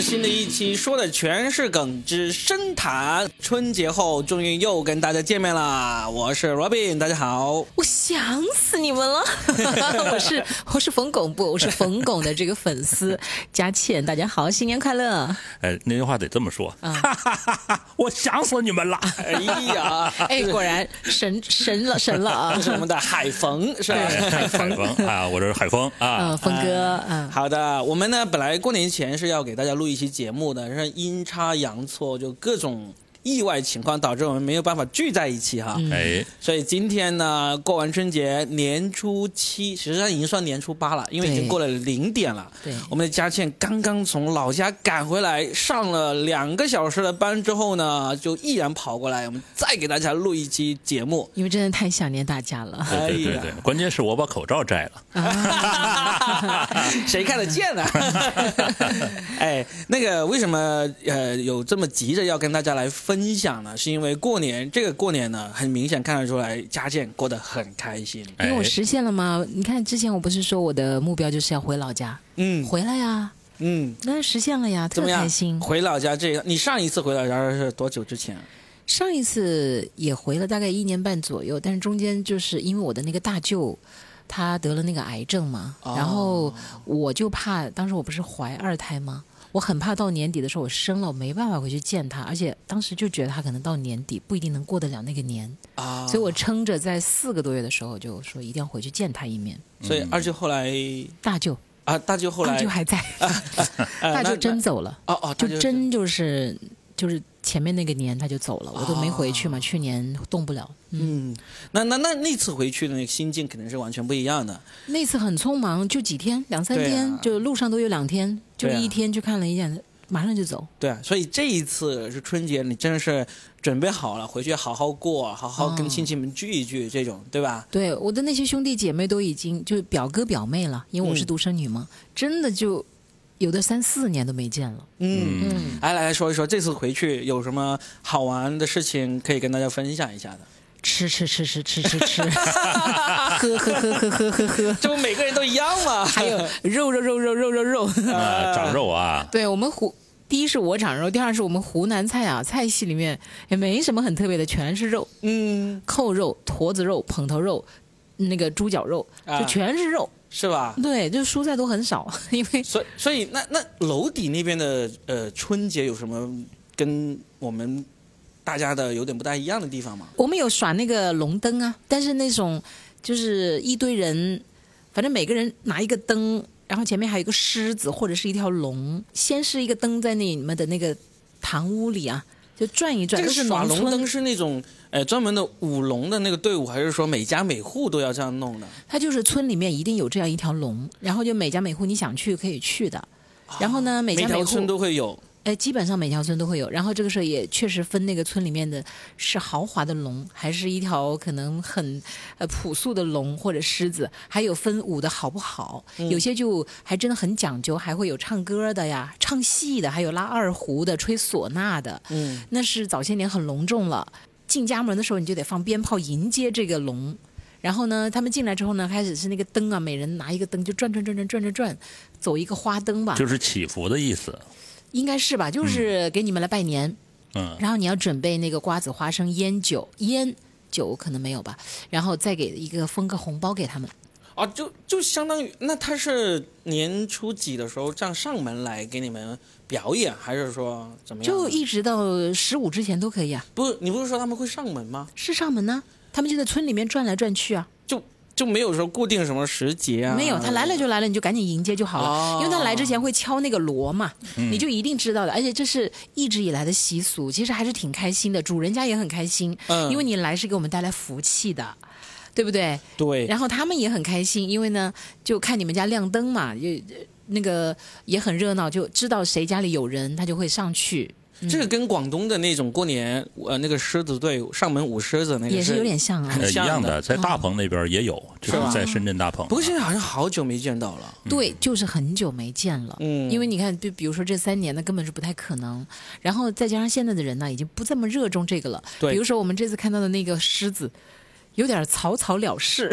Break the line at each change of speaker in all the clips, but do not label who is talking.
们新的一期说的全是梗之深谈。春节后终于又跟大家见面了！我是 Robin，大家好。
我想死你们了！我是我是冯巩不，我是冯巩的这个粉丝 佳倩，大家好，新年快乐！
哎，那句话得这么说。哈哈哈哈我想死你们了！
哎呀，
哎，果然神神了神了啊！
这是我们的海冯，是吧？
海冯啊，我这是海峰啊，
峰哥。嗯，
好的，我们呢本来过年前是要给大家录一期节目的，是阴差阳错，就各种。意外情况导致我们没有办法聚在一起哈，
哎，
所以今天呢，过完春节年初七，实际上已经算年初八了，因为已经过了零点了。
对，
我们的佳倩刚刚从老家赶回来，上了两个小时的班之后呢，就毅然跑过来，我们再给大家录一期节目，
因为真的太想念大家了。
对对对，关键是我把口罩摘
了，谁看得见呢？哎，那个为什么呃有这么急着要跟大家来？分享呢，是因为过年这个过年呢，很明显看得出来，家健过得很开心。
因为我实现了吗？你看之前我不是说我的目标就是要回老家，嗯，回来呀，嗯，那实现了呀，特别开心。
回老家这个，你上一次回老家是多久之前？
上一次也回了大概一年半左右，但是中间就是因为我的那个大舅他得了那个癌症嘛，然后我就怕，当时我不是怀二胎吗？我很怕到年底的时候我生了，我没办法回去见他，而且当时就觉得他可能到年底不一定能过得了那个年啊，所以我撑着在四个多月的时候就说一定要回去见他一面。
所以二舅后来
大舅
啊，大舅后来
大舅还在，大舅真走了哦哦，就真就是就是。前面那个年他就走了，我都没回去嘛。去年动不了。
嗯，那那那那次回去的那个心境肯定是完全不一样的。
那次很匆忙，就几天，两三天，就路上都有两天，就一天去看了一眼，马上就走。
对啊，所以这一次是春节，你真的是准备好了回去好好过，好好跟亲戚们聚一聚，这种对吧？
对，我的那些兄弟姐妹都已经就表哥表妹了，因为我是独生女嘛，真的就。有的三四年都没见了。
嗯嗯，来来来说一说，这次回去有什么好玩的事情可以跟大家分享一下的？
吃吃吃吃吃吃吃，喝喝喝喝喝喝喝，
这不每个人都一样吗？
还有肉肉肉肉肉肉肉，啊
长肉啊！
对我们湖，第一是我长肉，第二是我们湖南菜啊，菜系里面也没什么很特别的，全是肉。嗯，扣肉、坨子肉、捧头肉，那个猪脚肉，就全是肉。
是吧？
对，就蔬菜都很少，因为
所所以那那楼底那边的呃春节有什么跟我们大家的有点不大一样的地方吗？
我们有耍那个龙灯啊，但是那种就是一堆人，反正每个人拿一个灯，然后前面还有一个狮子或者是一条龙，先是一个灯在那你们的那个堂屋里啊，就转一转。
这是耍龙灯是那种。哎，专门的舞龙的那个队伍，还是说每家每户都要这样弄的？
他就是村里面一定有这样一条龙，然后就每家每户你想去可以去的。然后呢，每家每户
村都会有。
哎，基本上每条村都会有。然后这个时候也确实分那个村里面的是豪华的龙，还是一条可能很呃朴素的龙或者狮子，还有分舞的好不好。有些就还真的很讲究，还会有唱歌的呀，唱戏的，还有拉二胡的，吹唢呐的。嗯，那是早些年很隆重了。进家门的时候，你就得放鞭炮迎接这个龙，然后呢，他们进来之后呢，开始是那个灯啊，每人拿一个灯就转转转转转转转，走一个花灯吧，
就是祈福的意思，
应该是吧？就是给你们来拜年，嗯，然后你要准备那个瓜子、花生、烟酒、烟酒可能没有吧，然后再给一个封个红包给他们。
啊，就就相当于那他是年初几的时候这样上门来给你们表演，还是说怎么样？
就一直到十五之前都可以啊。
不，你不是说他们会上门吗？
是上门呢，他们就在村里面转来转去啊。
就就没有说固定什么时节啊？
没有，他来了就来了，你就赶紧迎接就好了。因为他来之前会敲那个锣嘛，你就一定知道的。而且这是一直以来的习俗，其实还是挺开心的，主人家也很开心，因为你来是给我们带来福气的。对不对？
对。
然后他们也很开心，因为呢，就看你们家亮灯嘛，就那个也很热闹，就知道谁家里有人，他就会上去。
这个跟广东的那种过年，呃，那个狮子队上门舞狮子那个
也是有点像啊，
一样的，在大棚那边也有，就是在深圳大棚。
不过现在好像好久没见到了。
对，就是很久没见了。嗯。因为你看，就比如说这三年，那根本是不太可能。然后再加上现在的人呢，已经不这么热衷这个了。
对。
比如说我们这次看到的那个狮子。有点草草了事。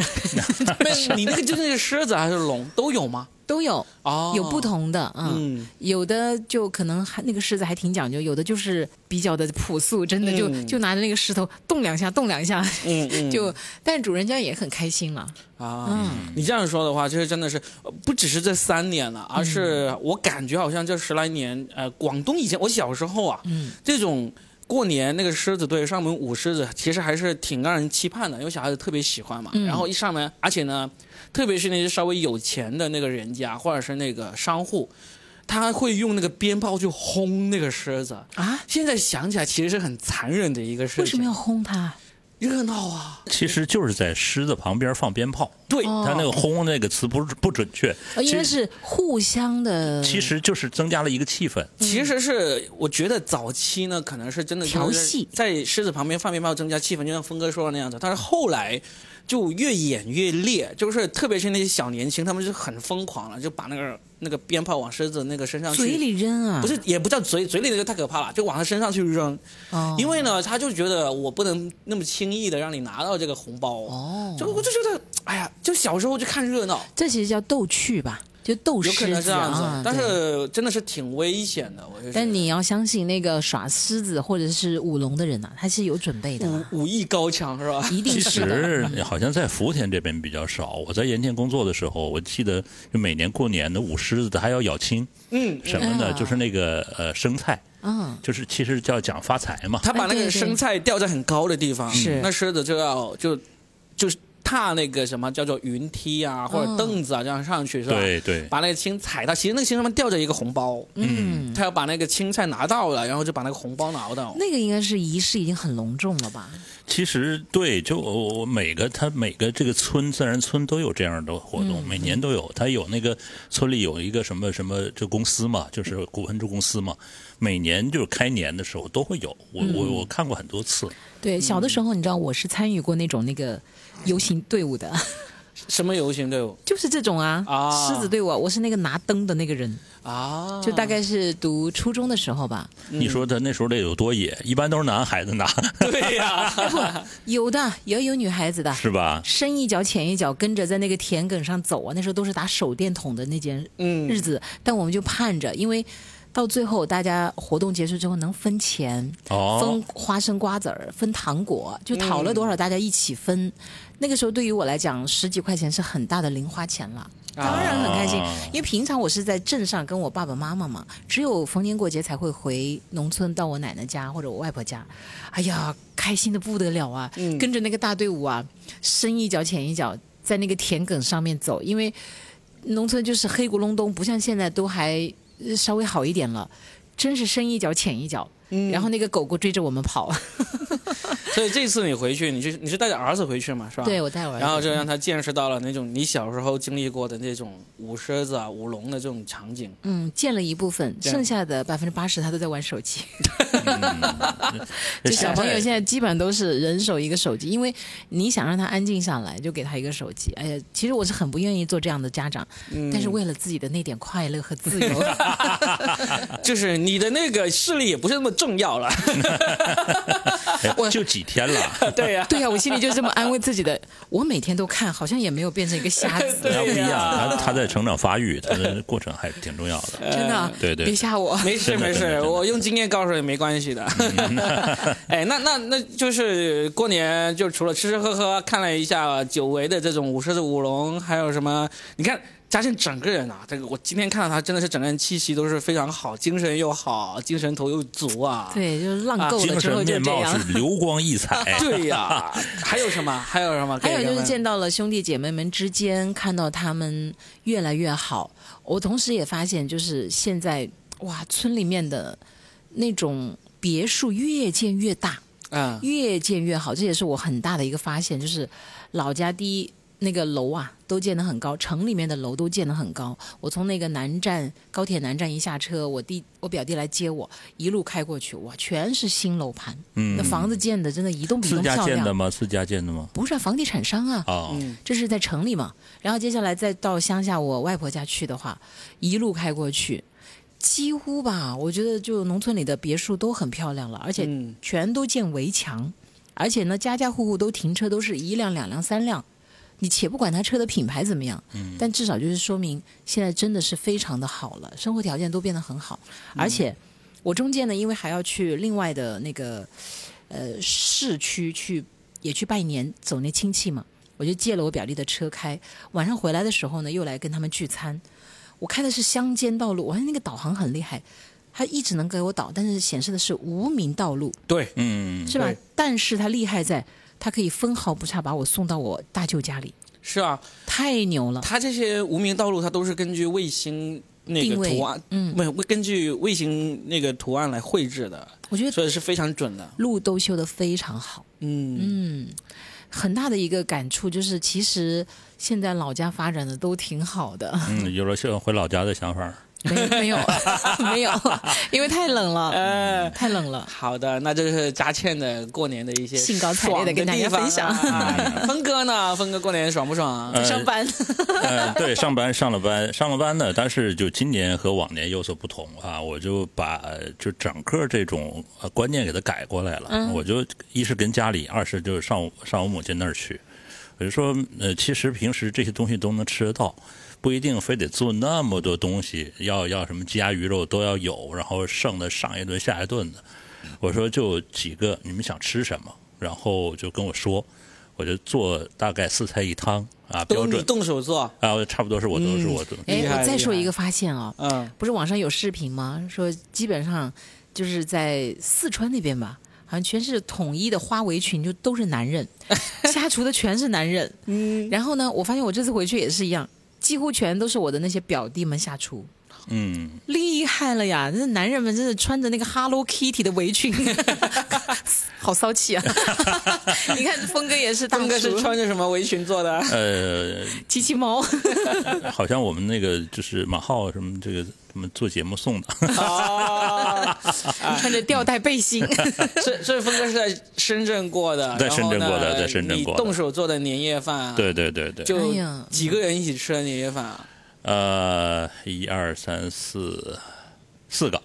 你那个就是那个狮子还是龙都有吗？
都有，
哦，
有不同的，嗯，
嗯。
有的就可能还那个狮子还挺讲究，有的就是比较的朴素，真的就、
嗯。
就拿着那个石头动两下，动两下，
嗯嗯，
就，但主人家也很开心了，
啊，
嗯。
你这样说的话，就是真的是呃不只是这三年了，而是我感觉好像这十来年，呃，广东以前我小时候啊，
嗯，
这种过年那个狮子队上门舞狮子，其实还是挺让人期盼的，因为小孩子特别喜欢嘛。
嗯
然后一上门，而且呢，特别是那些稍微有钱的那个人家或者是那个商户，他会用那个鞭炮去轰那个狮子。
啊，
现在想起来，其实是很残忍的一个事情。
为什么要轰它？
热闹啊？
其实就是在狮子旁边放鞭炮，
对，
哦
他那个“轰”那个词不是不准确，
呃应该是互相的，
其实就是增加了一个气氛。
其实是我觉得早期呢，可能是真的就是
调戏
在狮子旁边放鞭炮增加气氛，就像峰哥说的那样子。但是后来就越演越烈，就是特别是那些小年轻，他们就很疯狂了，就把那个那个鞭炮往狮子那个身上去，
嘴里扔啊，
不是也不叫嘴嘴里那个太可怕了，就往他身上去扔。
哦，
因为呢，他就觉得我不能那么轻易的让你拿到这个红包。
哦，
就我就觉得，哎呀，就小时候就看热闹，
这其实叫逗趣吧，就斗
有可
狮子
能这样子，
啊，
但
对
是真的是挺危险的。我就觉得
但你要相信那个耍狮子或者是舞龙的人呐、他是有准备的嘛，
武武艺高强是吧？
一定
其
是的。
实好像在福田这边比较少。我在盐田工作的时候，我记得就每年过年的舞狮子的还要咬青，
嗯，
什么呢？
嗯
就是那个呃生菜，
嗯，
就是其实叫讲发财嘛。
他把那
哎对对
个生菜吊在很高的地方，
是
那狮子就要就就是踏那个什么叫做云梯啊，或者凳子啊，这样上去是吧？，
对对，
把那个青踩到，其实那个青上面吊着一个红包，
嗯，
他要把那个青菜拿到了，然后就把那个红包拿到。
那个应该是仪式已经很隆重了吧？
其实对，就我我每个他每个这个村自然村都有这样的活动，每年都有。他有那个村里有一个什么什么这公司嘛，就是股份制公司嘛，每年就是开年的时候都会有。我我我看过很多次。
对，小的时候你知道我是参与过那种那个游行队伍的，
什么游行队伍
就是这种啊，
啊
狮子队伍啊，我是那个拿灯的那个人，
啊？
就大概是读初中的时候吧。
你说他那时候得有多野？一般都是男孩子拿，
对呀、
有的也有女孩子的，
是吧？
深一脚浅一脚，跟着在那个田埂上走啊。那时候都是打手电筒的那件
嗯
日子，但我们就盼着，因为到最后大家活动结束之后能分钱，
哦
分，花生瓜子儿，分糖果，就讨了多少大家一起分。那个时候对于我来讲，十几块钱是很大的零花钱了。当然很开心，
啊
因为平常我是在镇上跟我爸爸妈妈嘛，只有逢年过节才会回农村到我奶奶家或者我外婆家。哎呀，开心的不得了啊！
嗯
跟着那个大队伍啊，深一脚浅一脚，在那个田埂上面走，因为农村就是黑咕隆咚，不像现在都还呃稍微好一点了，真是深一脚浅一脚。
嗯
然后那个狗狗追着我们跑，
所以这次你回去，你是你是带着儿子回去嘛，是吧？
对我带我儿子，
然后就让他见识到了那种你小时候经历过的那种舞狮子啊、舞龙的这种场景。
嗯，见了一部分，剩下的百分之八十他都在玩手机。
嗯
就小朋友现在基本上都是人手一个手机，因为你想让他安静下来，就给他一个手机。哎呀，其实我是很不愿意做这样的家长，
嗯
但是为了自己的那点快乐和自由
就是你的那个视力也不是那么重要了。
哎就几天了，
对呀、
对呀、我心里就这么安慰自己的。我每天都看，好像也没有变成一个瞎子，
对
他不一样，
呀
他他在成长发育，他的过程还是挺重要的。
真的啊，
对对
别吓我。
没事没事，我用经验告诉你没关系的。哎，那那那就是过年，就除了吃吃喝喝，看了一下久违的这种舞狮子、舞龙，还有什么？你看嘉庆整个人啊，这个我今天看到他真的是整个人气息都是非常好，精神又好，精神头又足啊。
对，就是浪够了之后
面貌
这样。
是流光溢彩。
对呀，还有什么？还有什么？
还有就是见
到
到了兄弟姐妹们之间，看到他们越来越好。我同时也发现，就是现在哇，村里面的那种别墅越建越大，
嗯，
越建越好，这也是我很大的一个发现，就是老家第一那个楼啊都建得很高，城里面的楼都建得很高。我从那个南站高铁南站一下车，我弟我表弟来接我，一路开过去，哇，全是新楼盘，
嗯
那，房子建的真的一栋比一栋漂亮。
家建的吗？是家建的吗？
不是啊房地产商啊，
哦，
嗯
这是在城里嘛。然后接下来再到乡下我外婆家去的话，一路开过去，几乎吧，我觉得就农村里的别墅都很漂亮了，而且
嗯
全都建围墙，而且呢，家家户户都停车，都是一辆、两辆、三辆，你且不管他车的品牌怎么样，嗯但至少就是说明现在真的是非常的好了，生活条件都变得很好。而且我中间呢，因为还要去另外的那个呃市区去，也去拜年，走那亲戚嘛，我就借了我表弟的车开。晚上回来的时候呢，又来跟他们聚餐。我开的是乡间道路，我看那个导航很厉害，它一直能给我导，但是显示的是无名道路，
对，
嗯，
是吧？但是它厉害在，它可以分毫不差把我送到我大舅家里，
是啊，
太牛了。
他这些无名道路，它都是根据卫星那个
定位
图案，
嗯
没有会根据卫星那个图案来绘制的，
我觉得
所以是非常准的。
路都修得非常好，
嗯，
嗯，很大的一个感触就是，其实现在老家发展的都挺好的，
嗯，有了想回老家的想法。
没没有 没有，因为太冷了，
呃，
太冷了。
好的，那就是佳倩的过年的一些
兴高采烈的跟大家分享
峰哥呢？峰哥过年爽不爽啊？
呃
上班，
呃，对，上班上了班，上了班呢，但是就今年和往年有所不同啊，我就把呃就整个这种呃观念给它改过来了。我就一是跟家里，二是就是上我上我母亲那儿去。我就说，呃，其实平时这些东西都能吃得到，不一定非得做那么多东西，要要什么鸡鸭鱼肉都要有，然后剩的上一顿下一顿的。我说就几个，你们想吃什么，然后就跟我说，我就做大概四菜一汤啊，标准。
动手做，
啊，差不多是我都是我都。
哎我再说一个发现啊、
嗯，
不是网上有视频吗？说基本上就是在四川那边吧，好像全是统一的花围裙，就都是男人，下厨的全是男人。嗯，然后呢，我发现我这次回去也是一样，几乎全都是我的那些表弟们下厨。
嗯，
厉害了呀！那男人们真的穿着那个 Hello Kitty 的围裙，好骚气啊！你看峰哥也是大
峰哥是，穿着什么围裙做的？
呃，
机器猫，
好像我们那个就是马浩什么这个什么做节目送的，
哦，
穿着吊带背心。
所所以峰哥是在深圳过的，
在
然后呢
深圳过的在深圳过的。
你动手做的年夜饭，，
对对对对，
就几个人一起吃的年夜饭啊，
呃，一二三四四个，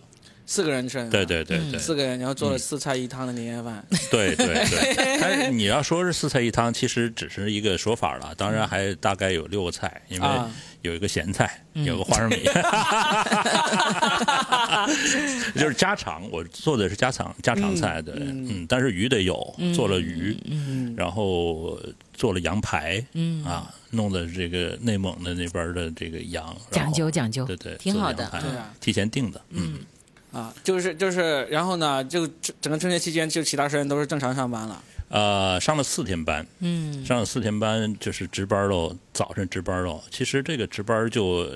四个人吃，
对对对对。
四个人，然后做了四菜一汤的年夜饭，
对 对对。但是 你要说是四菜一汤，其实只是一个说法了，当然还大概有六个菜，因为
啊。
有一个咸菜，有个花生米，就是家常。我做的是家常家常菜，对，嗯，但是鱼得有，做了鱼，嗯。然后做了羊排，
嗯。
啊，弄的这个内蒙的那边的这个羊，
讲究讲究，
对对，
挺好的
对啊。
提前订的，嗯，
啊，就是就是，然后呢，就整整个春节期间，就其他时间都是正常上班了，
呃，上了四天班，
嗯，
上了四天班就是值班喽，早晨值班喽。其实这个值班就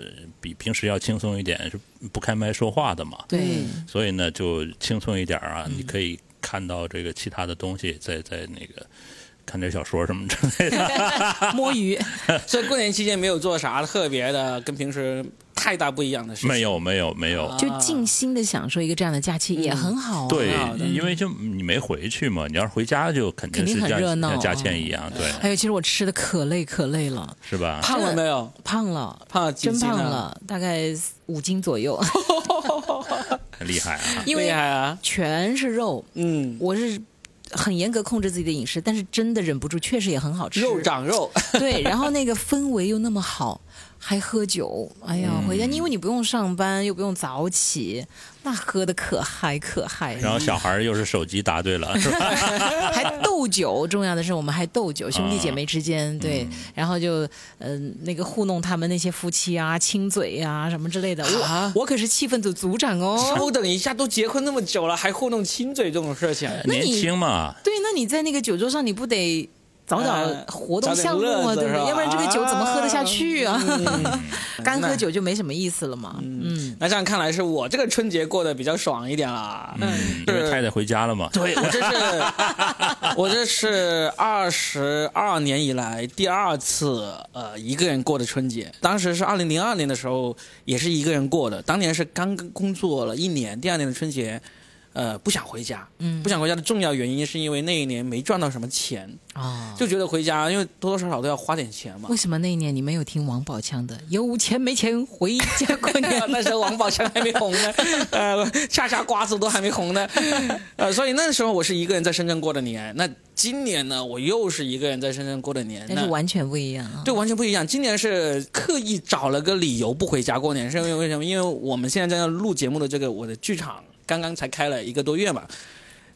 比平时要轻松一点，是不开麦说话的嘛，
对，
所以呢就轻松一点啊。你可以看到这个其他的东西，在在那个看点小说什么之类的。
摸鱼，
所以过年期间没有做啥特别的，跟平时太大不一样的事情。
没有没有没有，
就静心的享受一个这样的假期也很好啊。
对，因为就你没回去嘛，你要是回家就肯定
肯定
是
很热闹
像价钱一样，对，
还有，其实我吃的可累可累了，
是吧？
胖了没有？
胖了，
胖了
真？胖了，大概五斤左右，
很 厉害啊！
因
厉
为
害啊！
全是肉，
嗯，
我是。很严格控制自己的饮食，但是真的忍不住，确实也很好吃。
肉长肉，
对，然后那个氛围又那么好，还喝酒，哎呀，回家因为你不用上班，又不用早起，那喝的可嗨可嗨。
然后小孩儿又是手机答对了，是吧？
还斗酒，重要的是我们还斗酒，兄弟姐妹之间、对，
嗯
然后就嗯、呃那个糊弄他们那些夫妻啊、亲嘴啊什么之类的。
啊
我我可是气氛组组长哦。
稍等一下，都结婚那么久了，还糊弄亲嘴这种事情，
年轻嘛，
对，那你在那个酒桌上，你不得找点
呃
活动项目啊，对不对？要不然这个酒怎么喝得下去啊？
嗯
干喝酒就没什么意思了嘛。嗯，
那这样看来是我这个春节过得比较爽一点啦。
嗯，因为太太回家了嘛，
对我这是 我这是二十二年以来第二次呃一个人过的春节，当时是二零零二年的时候也是一个人过的，当年是刚工作了一年，第二年的春节。呃不想回家。嗯，不想回家的重要原因是因为那一年没赚到什么钱，
哦，
就觉得回家，因为多多少少都要花点钱嘛
为。什么那一年你没有听王宝强的“有钱没钱回家过年
那时候王宝强还没红呢，呃，恰恰瓜子都还没红呢，呃，所以那时候我是一个人在深圳过的年。那今年呢，我又是一个人在深圳过的年”，，
那是完全不一样啊。
对，完全不一样。今年是刻意找了个理由不回家过年，是因为为什么？因为我们现在在录节目的这个我的剧场刚刚才开了一个多月嘛，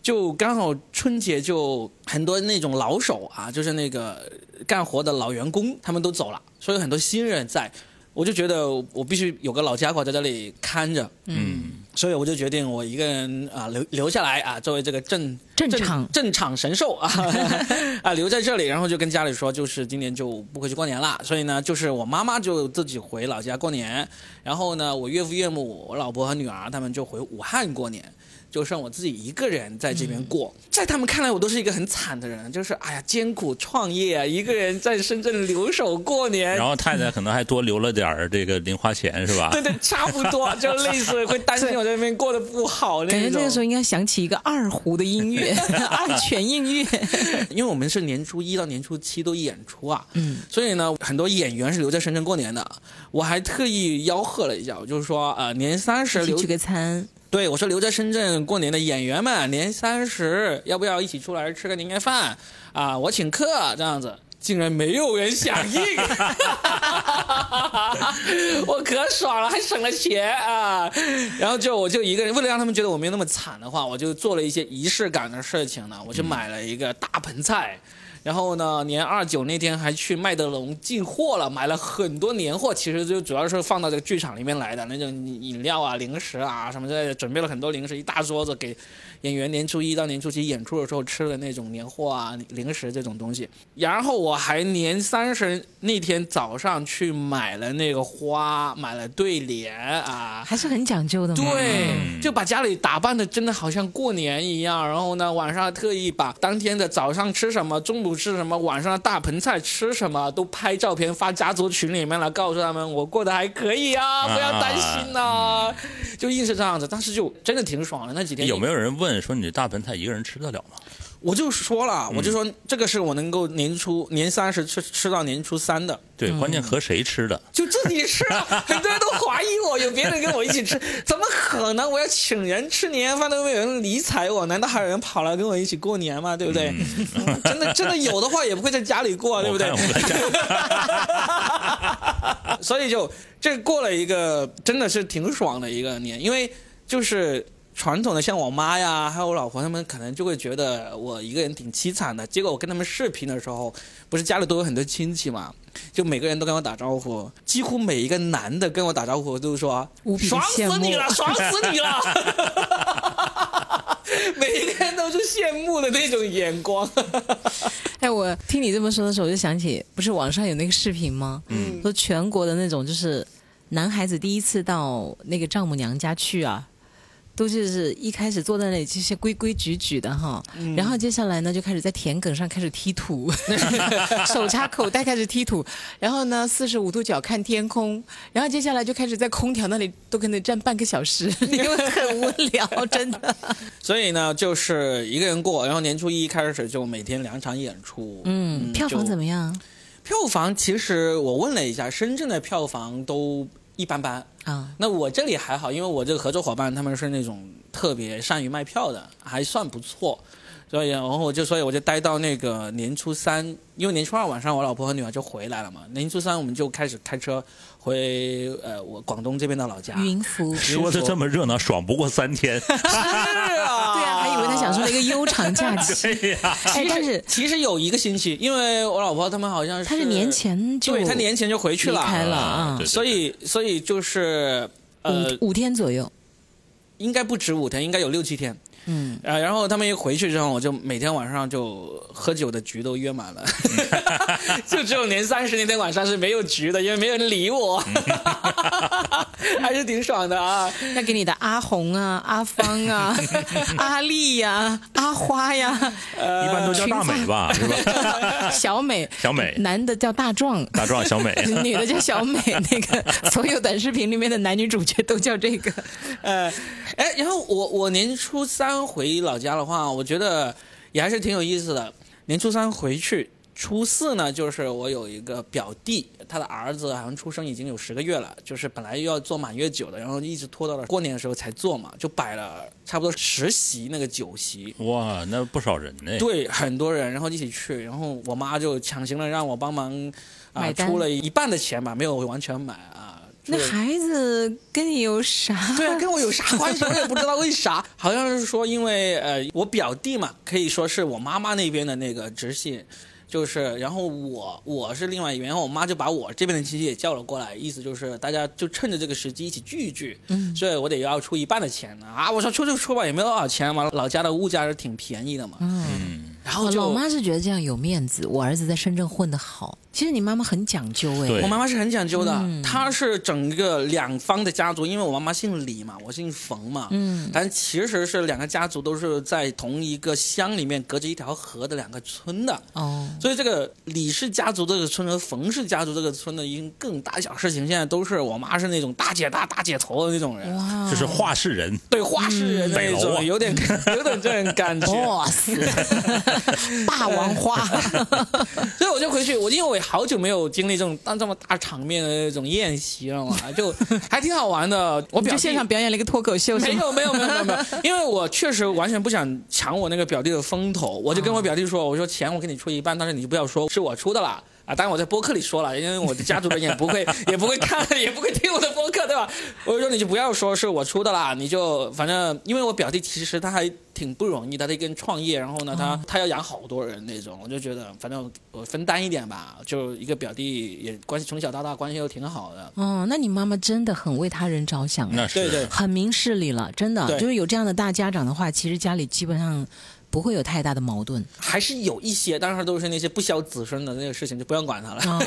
就刚好春节就很多那种老手啊，就是那个干活的老员工，他们都走了，所以很多新人在。我就觉得我必须有个老家伙在这里看着，
嗯，
所以我就决定我一个人啊留留下来啊，作为这个镇镇
镇场
镇场神兽啊 啊留在这里，然后就跟家里说，就是今年就不回去过年了。所以呢，就是我妈妈就自己回老家过年，然后呢，我岳父岳母、我老婆和女儿他们就回武汉过年。就剩我自己一个人在这边过，在他们看来，我都是一个很惨的人，就是哎呀，艰苦创业啊，一个人在深圳留守过年，
然后太太可能还多留了点儿这个零花钱是吧
对？对，差不多，就类似会担心我在那边过得不好那种。
感觉这个时候应该响起一个二胡的音乐，二泉映月。
因为我们是年初一到年初七都演出啊，
嗯，
所以呢，很多演员是留在深圳过年的。我还特意吆喝了一下，我就是说，呃，年三十留
一起聚个餐，
对我说留在深圳过年的演员们，年三十要不要一起出来吃个年夜饭啊？我请客这样子。竟然没有人响应，我可爽了，还省了钱啊！然后就我就一个人，为了让他们觉得我没有那么惨的话，我就做了一些仪式感的事情呢。我就买了一个大盆菜，然后呢，年二九那天还去麦德龙进货了，买了很多年货，其实就主要是放到这个剧场里面来的那种饮料啊、零食啊什么之类的，准备了很多零食，一大桌子给演员年初一到年初七演出的时候吃的那种年货啊、零食这种东西。然后我还年三十那天早上去买了那个花，买了对联啊，
还是很讲究的嘛。
对，就把家里打扮的真的好像过年一样。然后呢，晚上还特意把当天的早上吃什么、中午吃什么、晚上的大盆菜吃什么都拍照片发家族群里面来，告诉他们我过得还可以啊，不要担心呐、就硬是这样子。但是就真的挺爽的，那几天
有没有人问说你大盆菜一个人吃得了吗？
我就说了，我就说这个是我能够年初年三十吃吃到年初三的。
对，关键和谁吃的？
就自己吃啊！很多人都怀疑我，有别人跟我一起吃，怎么可能？我要请人吃年夜饭都没有人理睬我，难道还有人跑来跟我一起过年吗？对不对？嗯 真的真的有的话，也不会在家里过，对不对
我？看我在家
所以就这过了一个真的是挺爽的一个年，因为就是传统的像我妈呀，还有我老婆他们可能就会觉得我一个人挺凄惨的。结果我跟他们视频的时候，不是家里都有很多亲戚嘛，就每个人都跟我打招呼，几乎每一个男的跟我打招呼都说爽死你了，爽死你了。每一个人都是羡慕的那种眼光，
哎，我听你这么说的时候，我就想起，不是网上有那个视频吗？
嗯，
说全国的那种，就是男孩子第一次到那个丈母娘家去啊，都就是一开始坐在那里这些规规矩矩的哈，
嗯。
然后接下来呢就开始在田埂上开始踢土，手插口袋开始踢土，然后呢四十五度角看天空，然后接下来就开始在空调那里都可能站半个小时，因为很无聊，真的。
所以呢，就是一个人过，然后年初一开始就每天两场演出，
嗯，票房怎么样？
票房其实我问了一下，深圳的票房都一般般。
啊？
那我这里还好，因为我这个合作伙伴他们是那种特别善于卖票的，还算不错。所以，然后我就所以我就待到那个年初三，因为年初二晚上我老婆和女儿就回来了嘛。年初三我们就开始开车回呃我广东这边的老家。
云浮。
说的这么热闹，爽不过三天。
是啊，
对啊，还以为他享受了一个悠长假期。
对呀，
哎，但是
其实有一个星期，因为我老婆他们好像是
他是年前就
对他年前就回去了，
离开了啊
对对
所以所以就是呃，
五五天左右。
应该不止五天，应该有六七天。
嗯，
啊，然后他们一回去之后，我就每天晚上就喝酒的局都约满了，就只有年三十那天晚上是没有局的，因为没有人理我，还是挺爽的啊。
那给你的阿红啊、阿芳啊、阿丽呀、阿花呀、
一般都叫大美吧，是吧？
小美，
小美
男的叫大壮。
大壮小美，
女的叫小美，那个所有短视频里面的男女主角都叫这个。
呃，哎，然后我我年初三回老家的话，我觉得也还是挺有意思的。年初三回去，初四呢，就是我有一个表弟，他的儿子好像出生已经有十个月了，就是本来要做满月酒的，然后一直拖到了过年的时候才做嘛，就摆了差不多十席那个酒席。
哇，那不少人呢。
对，很多人，然后一起去，然后我妈就强行的让我帮忙啊、出了一半的钱吧，没有完全买啊。
那孩子跟你有啥？
对啊，跟我有啥关系？我也不知道为啥。好像是说，因为呃，我表弟嘛，可以说是我妈妈那边的那个直系，就是，然后我我是另外一边，然后我妈就把我这边的亲戚也叫了过来，意思就是大家就趁着这个时机一起聚一聚。嗯，所以我得要出一半的钱呢啊！我说出就出吧，也没多少钱嘛，老家的物价是挺便宜的嘛。
嗯，
然后就
我老妈是觉得这样有面子，我儿子在深圳混得好。其实你妈妈很讲究哎，
对。
我妈妈是很讲究的，
嗯。
她是整个两方的家族，因为我妈妈姓李嘛，我姓冯嘛，
嗯，
但其实是两个家族都是在同一个乡里面隔着一条河的两个村的，
哦，
所以这个李氏家族这个村和冯氏家族这个村的，因更大小事情，现在都是我妈是那种大姐大大姐头的那种人，
哇，
就是话事人，
对话事人那种，有点有点这种感觉。
boss，霸王花，
所以我就回去，我因为我也好久没有经历这种当这么大场面的那种宴席了嘛，就还挺好玩的。我表弟
现场表演了一个脱口秀，
没有没有没有没有没有，因为我确实完全不想抢我那个表弟的风头，我就跟我表弟说，我说钱我给你出一半，但是你就不要说是我出的啦。啊，当然我在播客里说了，因为我的家族人也不会也不会看，也不会听我的播客，对吧？我就说你就不要说是我出的啦，你就反正因为我表弟其实他还挺不容易的，他一个人创业，然后呢，他他要养好多人那种，我就觉得反正我分担一点吧，就一个表弟也关系从小到大关系都挺好的，
哦，那你妈妈真的很为他人着想哎，
那是
对对。
很明事理了，真的，就是有这样的大家长的话，其实家里基本上不会有太大的矛盾。
还是有一些，当然都是那些不孝子孙的那个事情，就不用管他了。
哦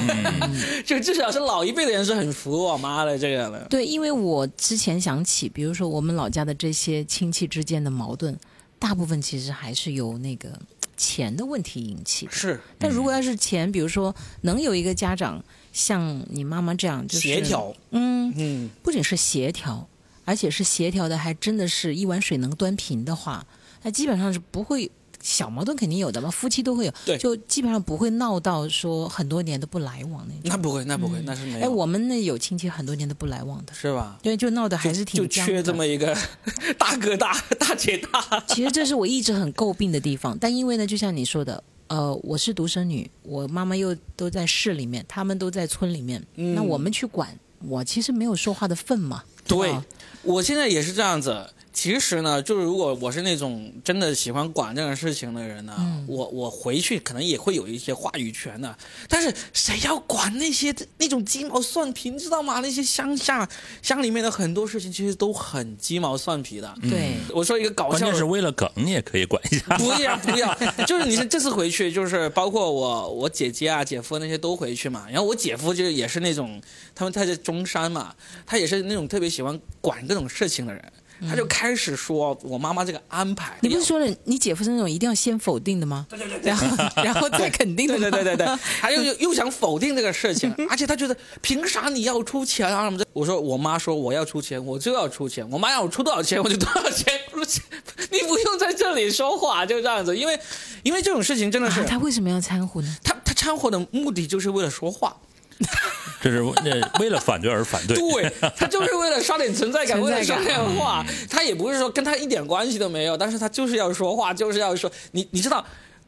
就 至少是老一辈的人是很服我妈的这个的。
对，因为我之前想起，比如说我们老家的这些亲戚之间的矛盾，大部分其实还是由那个钱的问题引起的。
是
但如果要是钱，比如说能有一个家长像你妈妈这样，就是
协，调，
嗯，
嗯，
不仅是协调，而且是协调的，还真的是一碗水能端平的话，那基本上是不会。小矛盾肯定有的嘛，夫妻都会有，
对
就基本上不会闹到说很多年都不来往那种。
那不会，那不会，那是没有。
哎，我们那有亲戚很多年都不来往的，
是吧？
对，就闹得还是挺
就
僵
缺这么一个 大哥大、大姐大。
其实这是我一直很诟病的地方，但因为呢，就像你说的，呃，我是独生女，我妈妈又都在市里面，他们都在村里面，
嗯
那我们去管，我其实没有说话的份嘛。
对，我现在也是这样子。其实呢，就是如果我是那种真的喜欢管这种事情的人呢，
嗯
我我回去可能也会有一些话语权的。但是谁要管那些那种鸡毛蒜皮，你知道吗？那些乡下乡里面的很多事情其实都很鸡毛蒜皮的。
对，
我说一个搞笑的
关键是为了梗，你也可以管一下。
不要不要，就是你是这次回去，就是包括我我姐姐啊、姐夫那些都回去嘛。然后我姐夫就也是那种，他们他在中山嘛，他也是那种特别喜欢管各种事情的人。他就开始说我妈妈这个安排，
你不是说了你姐夫是那种一定要先否定的吗？对对对，然后 然后再肯定的，
对对对对对，他又又又想否定这个事情，而且他觉得凭啥你要出钱啊？什么的？我说我妈说我要出钱，我就要出钱，我妈让我出多少钱我就多少钱，你不用在这里说话，就这样子，因为因为这种事情真的是、
啊，他为什么要掺和呢？
他他掺和的目的就是为了说话，
这是那为了反对而反对。
对 他就是为了刷点存在感，
存在感。
为了说点话，他也不是说跟他一点关系都没有，但是他就是要说话，就是要说你你知道，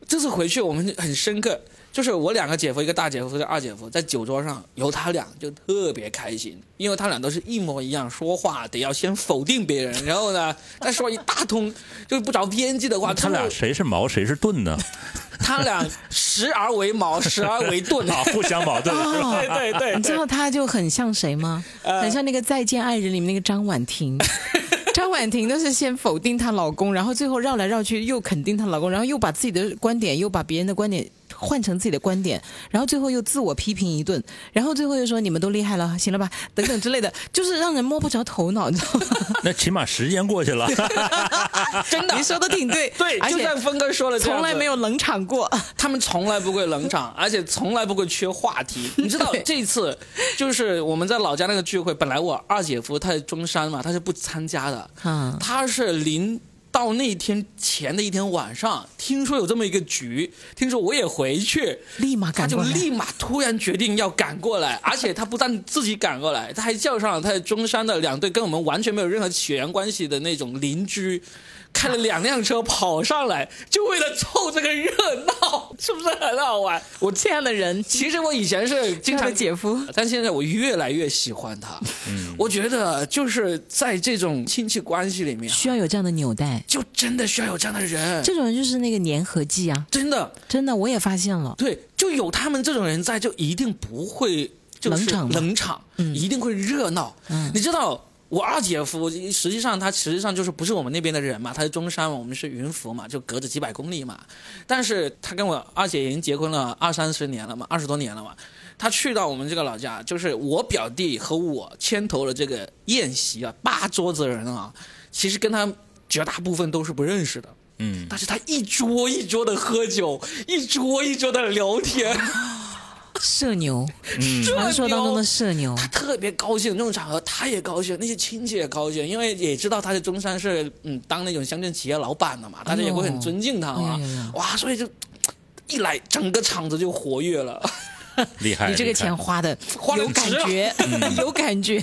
这次回去我们很深刻，就是我两个姐夫，一个大姐夫，一个二姐夫，在酒桌上有他俩就特别开心，因为他俩都是一模一样，说话得要先否定别人，然后呢 再说一大通就是不着边际的话，
他俩谁是矛谁是盾呢？
他俩时而为矛，时而为盾，
啊，互相矛盾？
对对对
你知道他就很像谁吗？
呃
很像那个《再见爱人》里面那个张婉婷。张婉婷都是先否定她老公，然后最后绕来绕去又肯定她老公，然后又把自己的观点又把别人的观点换成自己的观点，然后最后又自我批评一顿，然后最后又说你们都厉害了，行了吧，等等之类的，就是让人摸不着头脑，你知道吗？
那起码时间过去了，
真的。
你说的挺对，
对，
而且
就像峰哥说的这样子，
从来没有冷场过。
他们从来不会冷场，而且从来不会缺话题。你知道这次就是我们在老家那个聚会，本来我二姐夫他在中山嘛，他是不参加的，
嗯。
他是临到那天前的一天晚上，听说有这么一个局，听说我也回去，
立马赶过来
立马突然决定要赶过来，而且他不但自己赶过来，他还叫上了他在中山的两对跟我们完全没有任何血缘关系的那种邻居。开了两辆车跑上来，就为了凑这个热闹，是不是很好玩？我
这样的人，
其实我以前是经常
姐夫
但现在我越来越喜欢他。嗯，我觉得就是在这种亲戚关系里面，
需要有这样的纽带，
就真的需要有这样的人，
这种人就是那个粘合剂啊！
真的
真的，我也发现了。
对，就有他们这种人在，就一定不会就是
冷场
冷场，嗯一定会热闹。
嗯
你知道。我二姐夫实际上他实际上就是不是我们那边的人嘛，他是中山嘛，我们是云浮嘛，就隔着几百公里嘛。但是他跟我二姐已经结婚了二三十年了嘛，二十多年了嘛。他去到我们这个老家，就是我表弟和我牵头了这个宴席啊，八桌子人啊，其实跟他绝大部分都是不认识的。
嗯，
但是他一桌一桌的喝酒，一桌一桌的聊天，
社牛，
嗯
传说当中的社牛，
他特别高兴。那种场合他也高兴，那些亲戚也高兴，因为也知道他在中山是嗯当那种乡镇企业老板的嘛，大家也会很尊敬他嘛。哇，所以就一来整个场子就活跃了。
厉害！
你这个钱花的
花的
有感觉，有感觉，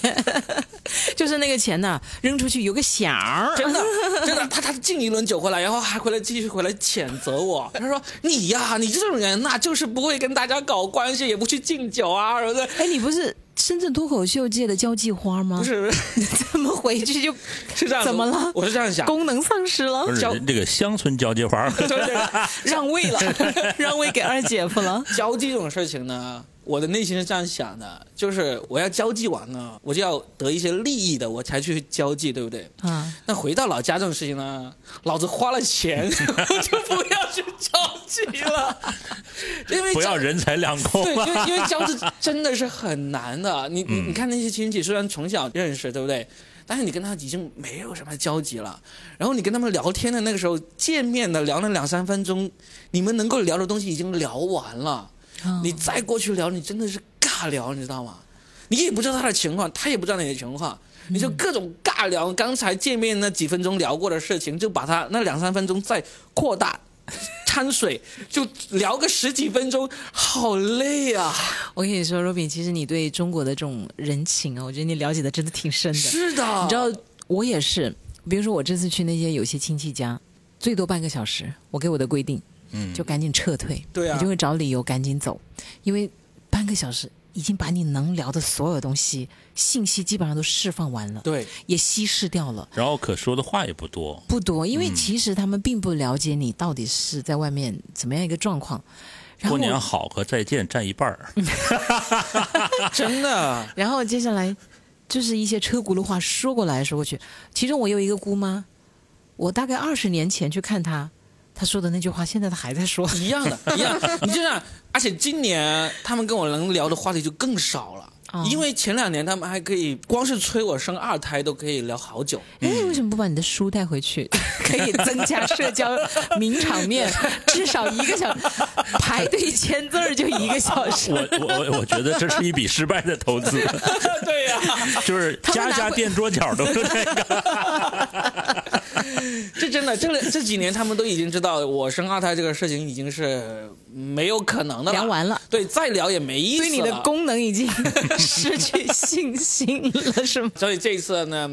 就是那个钱呢，扔出去有个响儿。
真的，真的，他他敬一轮酒回来，然后还回来继续回来谴责我。他说：“你呀，你这种人呐、就是不会跟大家搞关系，也不去敬酒啊，什么的。
哎，你不是深圳脱口秀界的交际花吗？
不是，不是
你怎么回去就是
这样。
怎么了
我是这样想。
功能丧失了
不？是
交
这个乡村交际花，
对对，
让位了，让位给二姐夫了。
交际这种事情呢，我的内心是这样想的，就是我要交际完了，我就要得一些利益的，我才去交际，对不对？
啊，
那回到老家这种事情呢，老子花了钱，我就不要去交际了，因为
不要人财两空
对，因为
啊！
因为交际真的是很难的。你你你看那些亲戚，虽然从小认识，对不对？但是你跟他已经没有什么交集了。然后你跟他们聊天的那个时候，见面的聊了两三分钟，你们能够聊的东西已经聊完了。
哦
你再过去聊，你真的是尬聊，你知道吗？你也不知道他的情况，他也不知道你的情况，你就各种尬聊。刚才见面那几分钟聊过的事情，就把他那两三分钟再扩大。掺水就聊个十几分钟，好累啊！
我跟你说，Robin，其实你对中国的这种人情啊，我觉得你了解的真的挺深的。
是的，
你知道，我也是，比如说我这次去那些有些亲戚家，最多半个小时，我给我的规定，
嗯，
就赶紧撤退，
对啊
你就会找理由赶紧走，因为半个小时已经把你能聊的所有东西信息基本上都释放完了，
对，
也稀释掉了。
然后可说的话也不多，
不多，因为
嗯
其实他们并不了解你到底是在外面怎么样一个状况。
过年好和再见占一半儿，
真的，
然后接下来就是一些车轱辘话说过来说过去。其中我有一个姑妈，我大概二十年前去看她，她说的那句话，现在他还在说。
一样的，一样。你就像，而且今年他们跟我能聊的话题就更少了。
哦
因为前两年他们还可以光是催我生二胎都可以聊好久，
哎，为什么不把你的书带回去？可以增加社交名场面，至少一个小排队签字儿就一个小时。
我我我我觉得这是一笔失败的投资，
对呀、
就是家家垫桌角都是这个。
这真的，这这几年他们都已经知道我生二胎这个事情已经是没有可能的了。
聊完了，
对，再聊也没意思了。
对你的功能已经 失去信心了，是吗？
所以这一次呢，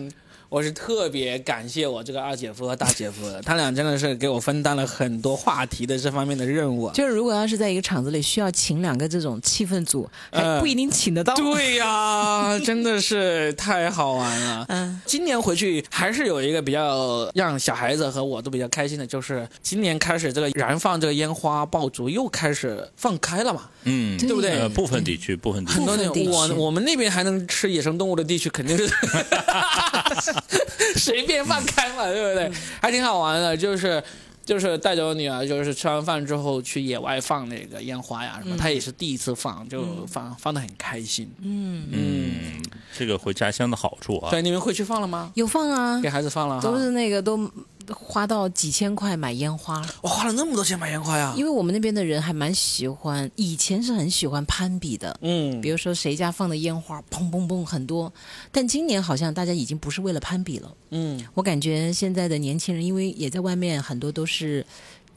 我是特别感谢我这个二姐夫和大姐夫的，他俩真的是给我分担了很多话题的这方面的任务啊。
就是如果要是在一个厂子里需要请两个这种气氛组，还
呃
不一定请得到。
对呀、真的是太好玩了。
嗯，
今年回去还是有一个比较让小孩子和我都比较开心的，就是今年开始这个燃放这个烟花爆竹又开始放开了嘛。
嗯，
对不对
呃，部分地区，部分地区
很多
部分地区
我我们那边还能吃野生动物的地区，肯定是 随便放开嘛，对不对？还挺好玩的。就是就是带着我女儿，就是吃完饭之后去野外放那个烟花呀
嗯
什么，她也是第一次放，就放放的很开心。嗯嗯，
这个回家乡的好处啊。
对，你们回去放了吗？
有放啊
给，孩子放了哈，
都是那个都花到几千块买烟花，
我花了那么多钱买烟花呀。
因为我们那边的人还蛮喜欢，以前是很喜欢攀比的。
嗯
比如说谁家放的烟花砰砰砰很多，但今年好像大家已经不是为了攀比了。
嗯
我感觉现在的年轻人，因为也在外面，很多都是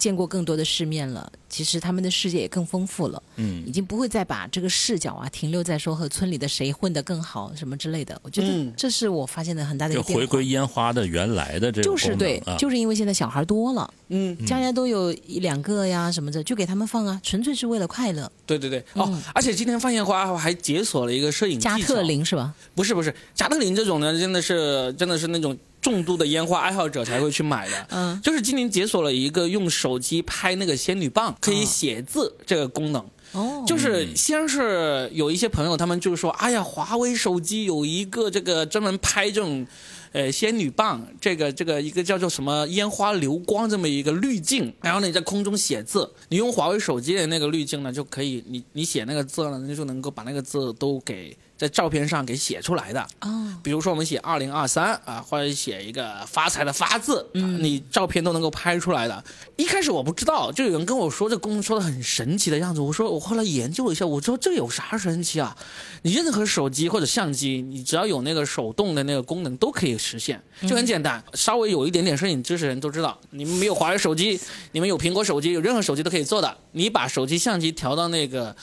见过更多的世面了，其实他们的世界也更丰富了，
嗯
已经不会再把这个视角啊停留在说和村里的谁混得更好什么之类的。我觉得
嗯
这是我发现的很大的一
就
个变化。
回归烟花的原来的这种
就是对，
啊
就是因为现在小孩多了，
嗯，
家家都有一两个呀什么的，就给他们放啊，纯粹是为了快乐。
对对对，哦，而且今天放烟花还解锁了一个摄影
加特，林是吧？
不是不是，加特林这种呢，真的是真的是那种重度的烟花爱好者才会去买的。
嗯，
就是今年解锁了一个用手机拍那个仙女棒可以写字这个功能。
哦，
就是先是有一些朋友，他们就是说：“哎呀，华为手机有一个这个专门拍这种，呃，仙女棒，这个这个一个叫做什么烟花流光这么一个滤镜，然后呢你在空中写字，你用华为手机的那个滤镜呢，就可以，你你写那个字呢，你就能够把那个字都给在照片上给写出来的。
哦，
比如说我们写二零二三啊，或者写一个发财的发字，啊、你照片都能够拍出来的。一开始我不知道，就有人跟我说这功能说的很神奇的样子。我说我后来研究了一下，我说这有啥神奇啊？你任何手机或者相机，你只要有那个手动的那个功能都可以实现，就很简单。稍微有一点点摄影知识的人都知道，你们没有华为手机，你们有苹果手机，有任何手机都可以做的。你把手机相机调到那个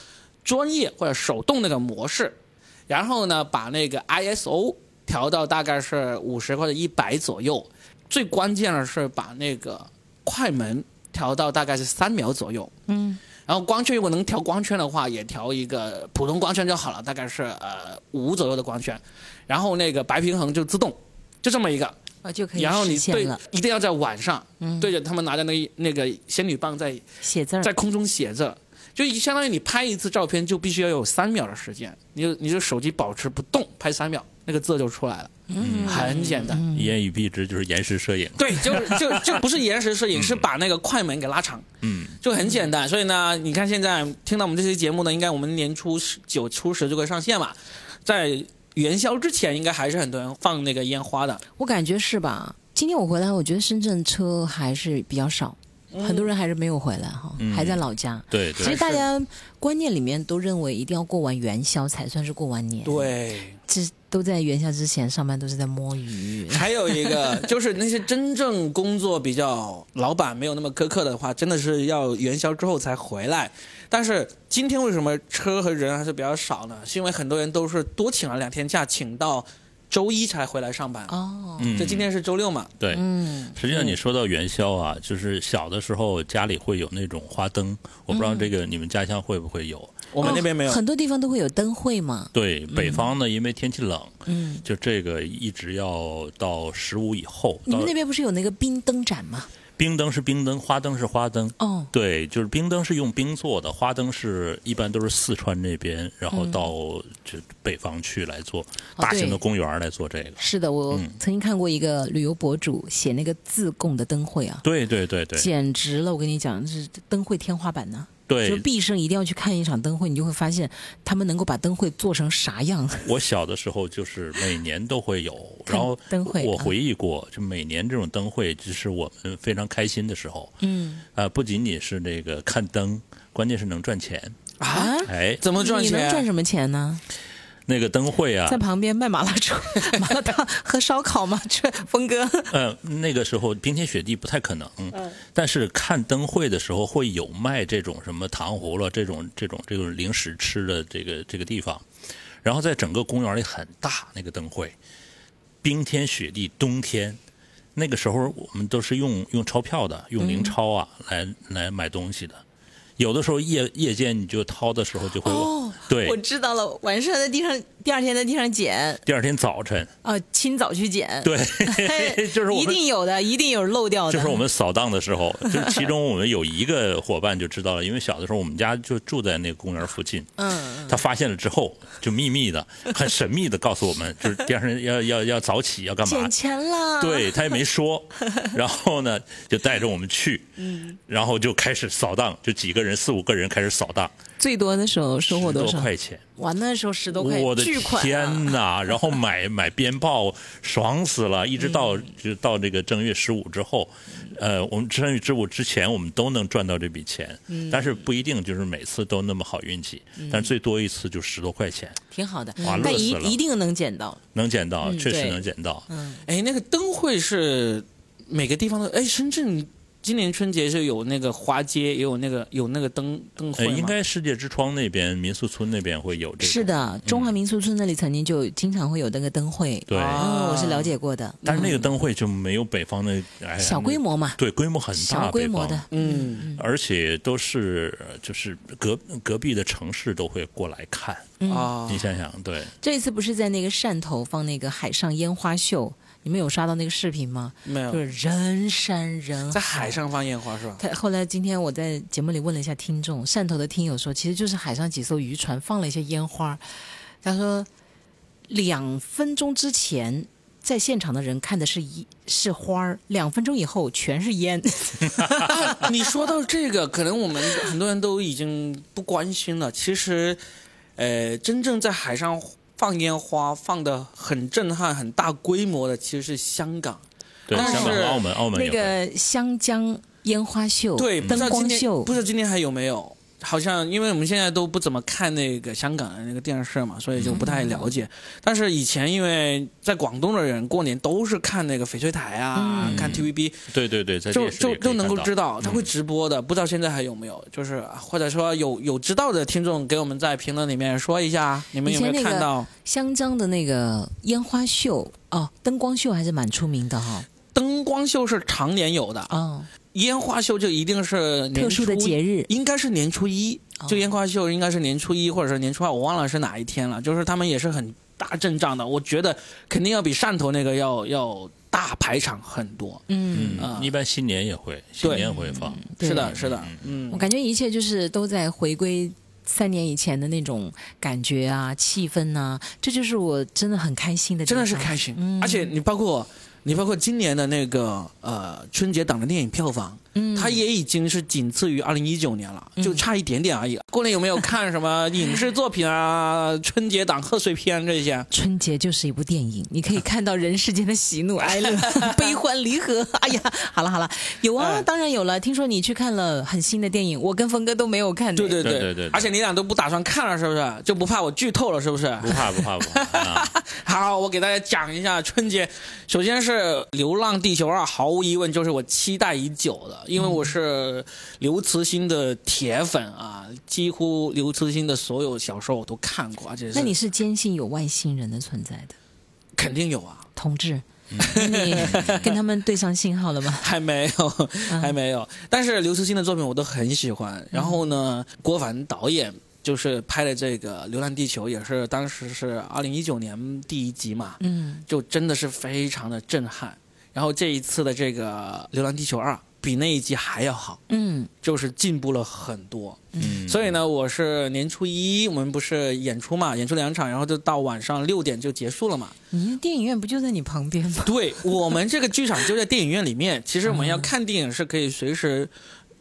专业或者手动那个模式，然后呢，把那个 ISO 调到大概是五十或者一百左右。最关键的是把那个快门调到大概是三秒左右。
嗯，
然后光圈如果能调光圈的话，也调一个普通光圈就好了，大概是呃五左右的光圈。然后那个白平衡就自动，就这么一个。
啊就可以
然后你对一定要在晚上，对着他们拿着那一那个仙女棒在
写字儿
在空中写着，就相当于你拍一次照片就必须要有三秒的时间，你就你就手机保持不动拍三秒，那个字就出来了，嗯，很简单。
一言以蔽之就是延时摄影。
对，就是就就不是延时摄影，是把那个快门给拉长，
嗯，
就很简单。所以呢，你看现在听到我们这期节目呢，应该我们年初十九初十就会上线嘛，在元宵之前，应该还是很多人放那个烟花的。
我感觉是吧？今天我回来，我觉得深圳车还是比较少，很多人还是没有回来哈，
嗯
还在老家。
对对
其实，大家观念里面都认为一定要过完元宵才算是过完年，，
对，
这都在元宵之前上班都是在摸鱼。
还有一个就是那些真正工作比较老板没有那么苛刻的话，真的是要元宵之后才回来。但是今天为什么车和人还是比较少呢？是因为很多人都是多请了两天假，请到周一才回来上班。
哦，
嗯
就今天是周六嘛，
对，
嗯，
实际上你说到元宵啊，就是小的时候家里会有那种花灯，我不知道这个你们家乡会不会有。
我们那边没有。
很多地方都会有灯会嘛。
对，北方呢，因为天气冷，
嗯，
就这个一直要到十五以后。
你们那边不是有那个冰灯展吗？
冰灯是冰灯，花灯是花灯。
哦，
对，就是冰灯是用冰做的，花灯是一般都是四川那边，然后到就北方去来做大型的公园儿来做这个。
是的，我
嗯
曾经看过一个旅游博主写那个自贡的灯会啊，
对对对对
简直了！我跟你讲，这是灯会天花板呢、就
对，就
毕生一定要去看一场灯会，你就会发现他们能够把灯会做成啥样。
我小的时候就是每年都会有，然后
灯会啊
我回忆过，就每年这种灯会，就是我们非常开心的时候。
嗯
呃，不仅仅是那个看灯，关键是能赚钱。
啊，
哎，
怎么赚
你能赚？什么钱呢？
那个灯会啊。
在，旁边卖麻辣串、麻辣烫和烧烤吗？这峰哥，
呃，那个时候冰天雪地不太可能，
嗯。
但是看灯会的时候会有卖这种什么糖葫芦这种这种这种零食吃的这个这个地方，然后在整个公园里很大那个灯会，冰天雪地冬天。那个时候我们都是用用钞票的，用零钞啊、来来买东西的。有的时候夜夜间你就掏的时候就会，
哦
对。
我知道了，晚上在地上第二天在地上捡，
第二天早晨，
啊，清早去捡，
对，就是我
一定有的，一定有漏掉的。
就是我们扫荡的时候，就是其中我们有一个伙伴就知道了，因为小的时候我们家就住在那个公园附近，
嗯，
他发现了之后就秘密的、很神秘的告诉我们，就是第二天要要要早起要干嘛。
捡？钱了，，
对他也没说，然后呢就带着我们去，
嗯。
然后就开始扫荡，就几个人四五个人开始扫荡，
最多的时候收获
十多
多少？
块钱。
哇，那时候十多块，
我的
巨款、啊！
天呐！然后买买鞭炮，爽死了！一直到
嗯
就到这个正月十五之后，呃，我们正月十五之前，我们都能赚到这笔钱，
嗯
但是不一定就是每次都那么好运气，但最多一次就十多块钱，
挺好的，但一一定能捡到。
能捡到，确实能捡到。
嗯哎，那个灯会是每个地方的，哎，深圳今年春节是有那个花街，也有那个有那个灯灯会？
应该世界之窗那边民宿村那边会有这个，
是的，中华民俗村那里曾经就经常会有那个灯会，
对。
哦，我是了解过的。
但是那个
嗯
灯会就没有北方的哎
小规模嘛，
对规模很大，
小规模的，
嗯。
而且都是呃就是隔隔壁的城市都会过来看。
嗯。
啊。
你，想想，对，
这一次不是在那个汕头放那个海上烟花秀，你们有刷到那个视频吗？
没有
就是人山人海
在海。上放烟花是吧？
他后来今天我在节目里问了一下听众，汕头的听友说，其实就是海上几艘渔船放了一些烟花。他说，两分钟之前在现场的人看的是一是花儿，两分钟以后全是烟。
你说到这个，可能我们很多人都已经不关心了。其实，呃，真正在海上放烟花放的很震撼、很大规模的，其实是香港。
对，
但
香港、
是
澳门、澳门
那。个香江烟花秀，
对，
灯光秀
不，知道今天还有没有？好像因为我们现在都不怎么看那个香港的那个电视嘛，所以就不太了解。但是以前因为在广东的人过年都是看那个翡翠台啊，
嗯
看 TVB，
对对对，在
就就都能够知道，他会直播的，不知道现在还有没有？就是或者说有有知道的听众给我们在评论里面说一下，你们有没有看到？
香江的那个烟花秀哦，灯光秀还是蛮出名的哈、
灯光秀是常年有的，
哦。
烟花秀就一定是年
特殊的节日
应该是年初一，
哦
就烟花秀应该是年初一或者是年初二，我忘了是哪一天了。就是他们也是很大阵仗的，我觉得肯定要比汕头那个要要大排场很多。
嗯，
啊
嗯，一般新年也会，新年会放。
是的，是的，嗯
我，感觉一切就是都在回归三年以前的那种感觉啊、气氛啊，这就是我真的很开心的
真，的是开心。
嗯
而且你包括你包括今年的那个呃春节档的电影票房，
嗯，
它也已经是仅次于二零一九年了，就差一点点而已。过年有没有看什么影视作品啊？春节档贺岁片这些？
春节就是一部电影，你可以看到人世间的喜怒哀乐、悲欢离合。哎呀，好了好了，有啊，
哎
当然有了。听说你去看了很新的电影，我跟峰哥都没有看。
对对
对对对
而且你俩都不打算看了，是不是？就不怕我剧透了，是不是？
不怕不怕不怕啊！
好，我给大家讲一下春节。首先是《流浪地球二》，毫无疑问就是我期待已久的，因为我是刘慈欣的铁粉啊，几乎刘慈欣的所有小说我都看过，而且是
那你是坚信有外星人的存在的，
肯定有啊。
同志？你 跟他们对上信号了吗？
还没有，还没有。但是刘慈欣的作品我都很喜欢。然后呢，郭帆导演就是拍的这个《流浪地球》，也是当时是二零一九年第一集嘛，
嗯，
就真的是非常的震撼。然后这一次的这个《流浪地球二》比那一集还要好，
嗯
就是进步了很多。
嗯，
所以呢，我是年初一，我们不是演出嘛，演出两场，然后就到晚上六点就结束了嘛。
你电影院不就在你旁边吗？
对我们这个剧场就在电影院里面，其实我们要看电影是可以随时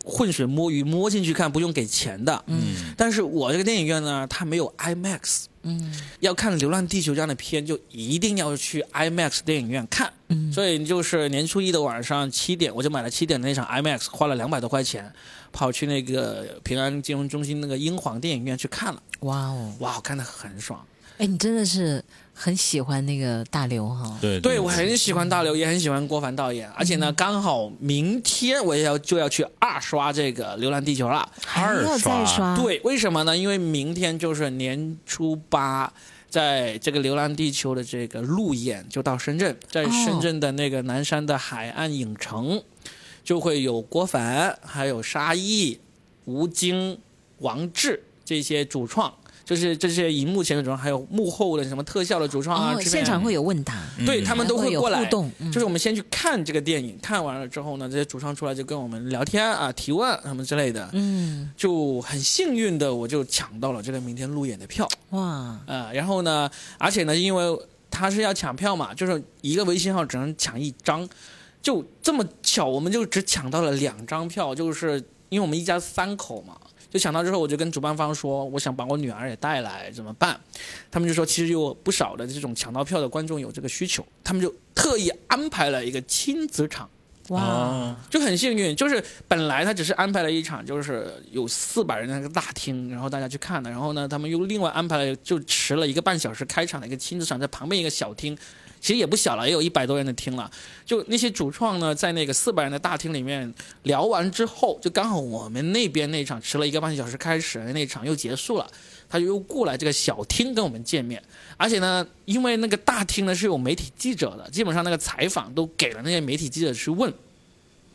浑水摸鱼摸进去看，不用给钱的。
嗯
但是我这个电影院呢，它没有 IMAX，
嗯
要看《流浪地球》这样的片，就一定要去 IMAX 电影院看。
嗯，
所以就是年初一的晚上七点，我就买了七点的那场 IMAX，花了两百多块钱，跑去那个平安金融中心那个英皇电影院去看了。
哇哦，
哇，我看的很爽。
哎，你真的是很喜欢那个大刘哈？
对
对，我很喜欢大刘，也很喜欢郭帆导演，而且呢，刚好明天我也要就要去二刷这个《流浪地球》了。
还要再刷？，
对，为什么呢？因为明天就是年初八，在这个《流浪地球》的这个路演就到深圳，在
哦
深圳的那个南山的海岸影城，就会有郭凡、还有沙溢、吴京、王志这些主创。就是这些荧幕前的主创，还有幕后的什么特效的主创啊，
哦，现场会有问答，
对他们都
会
过来
互动嗯。
就是我们先去看这个电影，看完了之后呢，这些主创出来就跟我们聊天啊、提问什么之类的，
嗯，
就很幸运的我就抢到了这个明天路演的票。
哇，
呃，然后呢，而且呢，因为他是要抢票嘛，就是一个微信号只能抢一张，就这么巧，我们就只抢到了两张票，就是因为我们一家三口嘛。就抢到之后，我就跟主办方说，我想把我女儿也带来，怎么办？他们就说，其实有不少的这种抢到票的观众有这个需求，他们就特意安排了一个亲子场。
哇，
哦
就很幸运，就是本来他只是安排了一场，就是有四百人的那个大厅，然后大家去看的。然后呢，他们又另外安排了，就迟了一个半小时开场的一个亲子场，在旁边一个小厅，其实也不小了，也有一百多人的厅了。就那些主创呢，在那个四百人的大厅里面聊完之后，就刚好我们那边那场迟了一个半小时开始那场又结束了。他就又过来这个小厅跟我们见面，而且呢，因为那个大厅呢是有媒体记者的，基本上那个采访都给了那些媒体记者去问，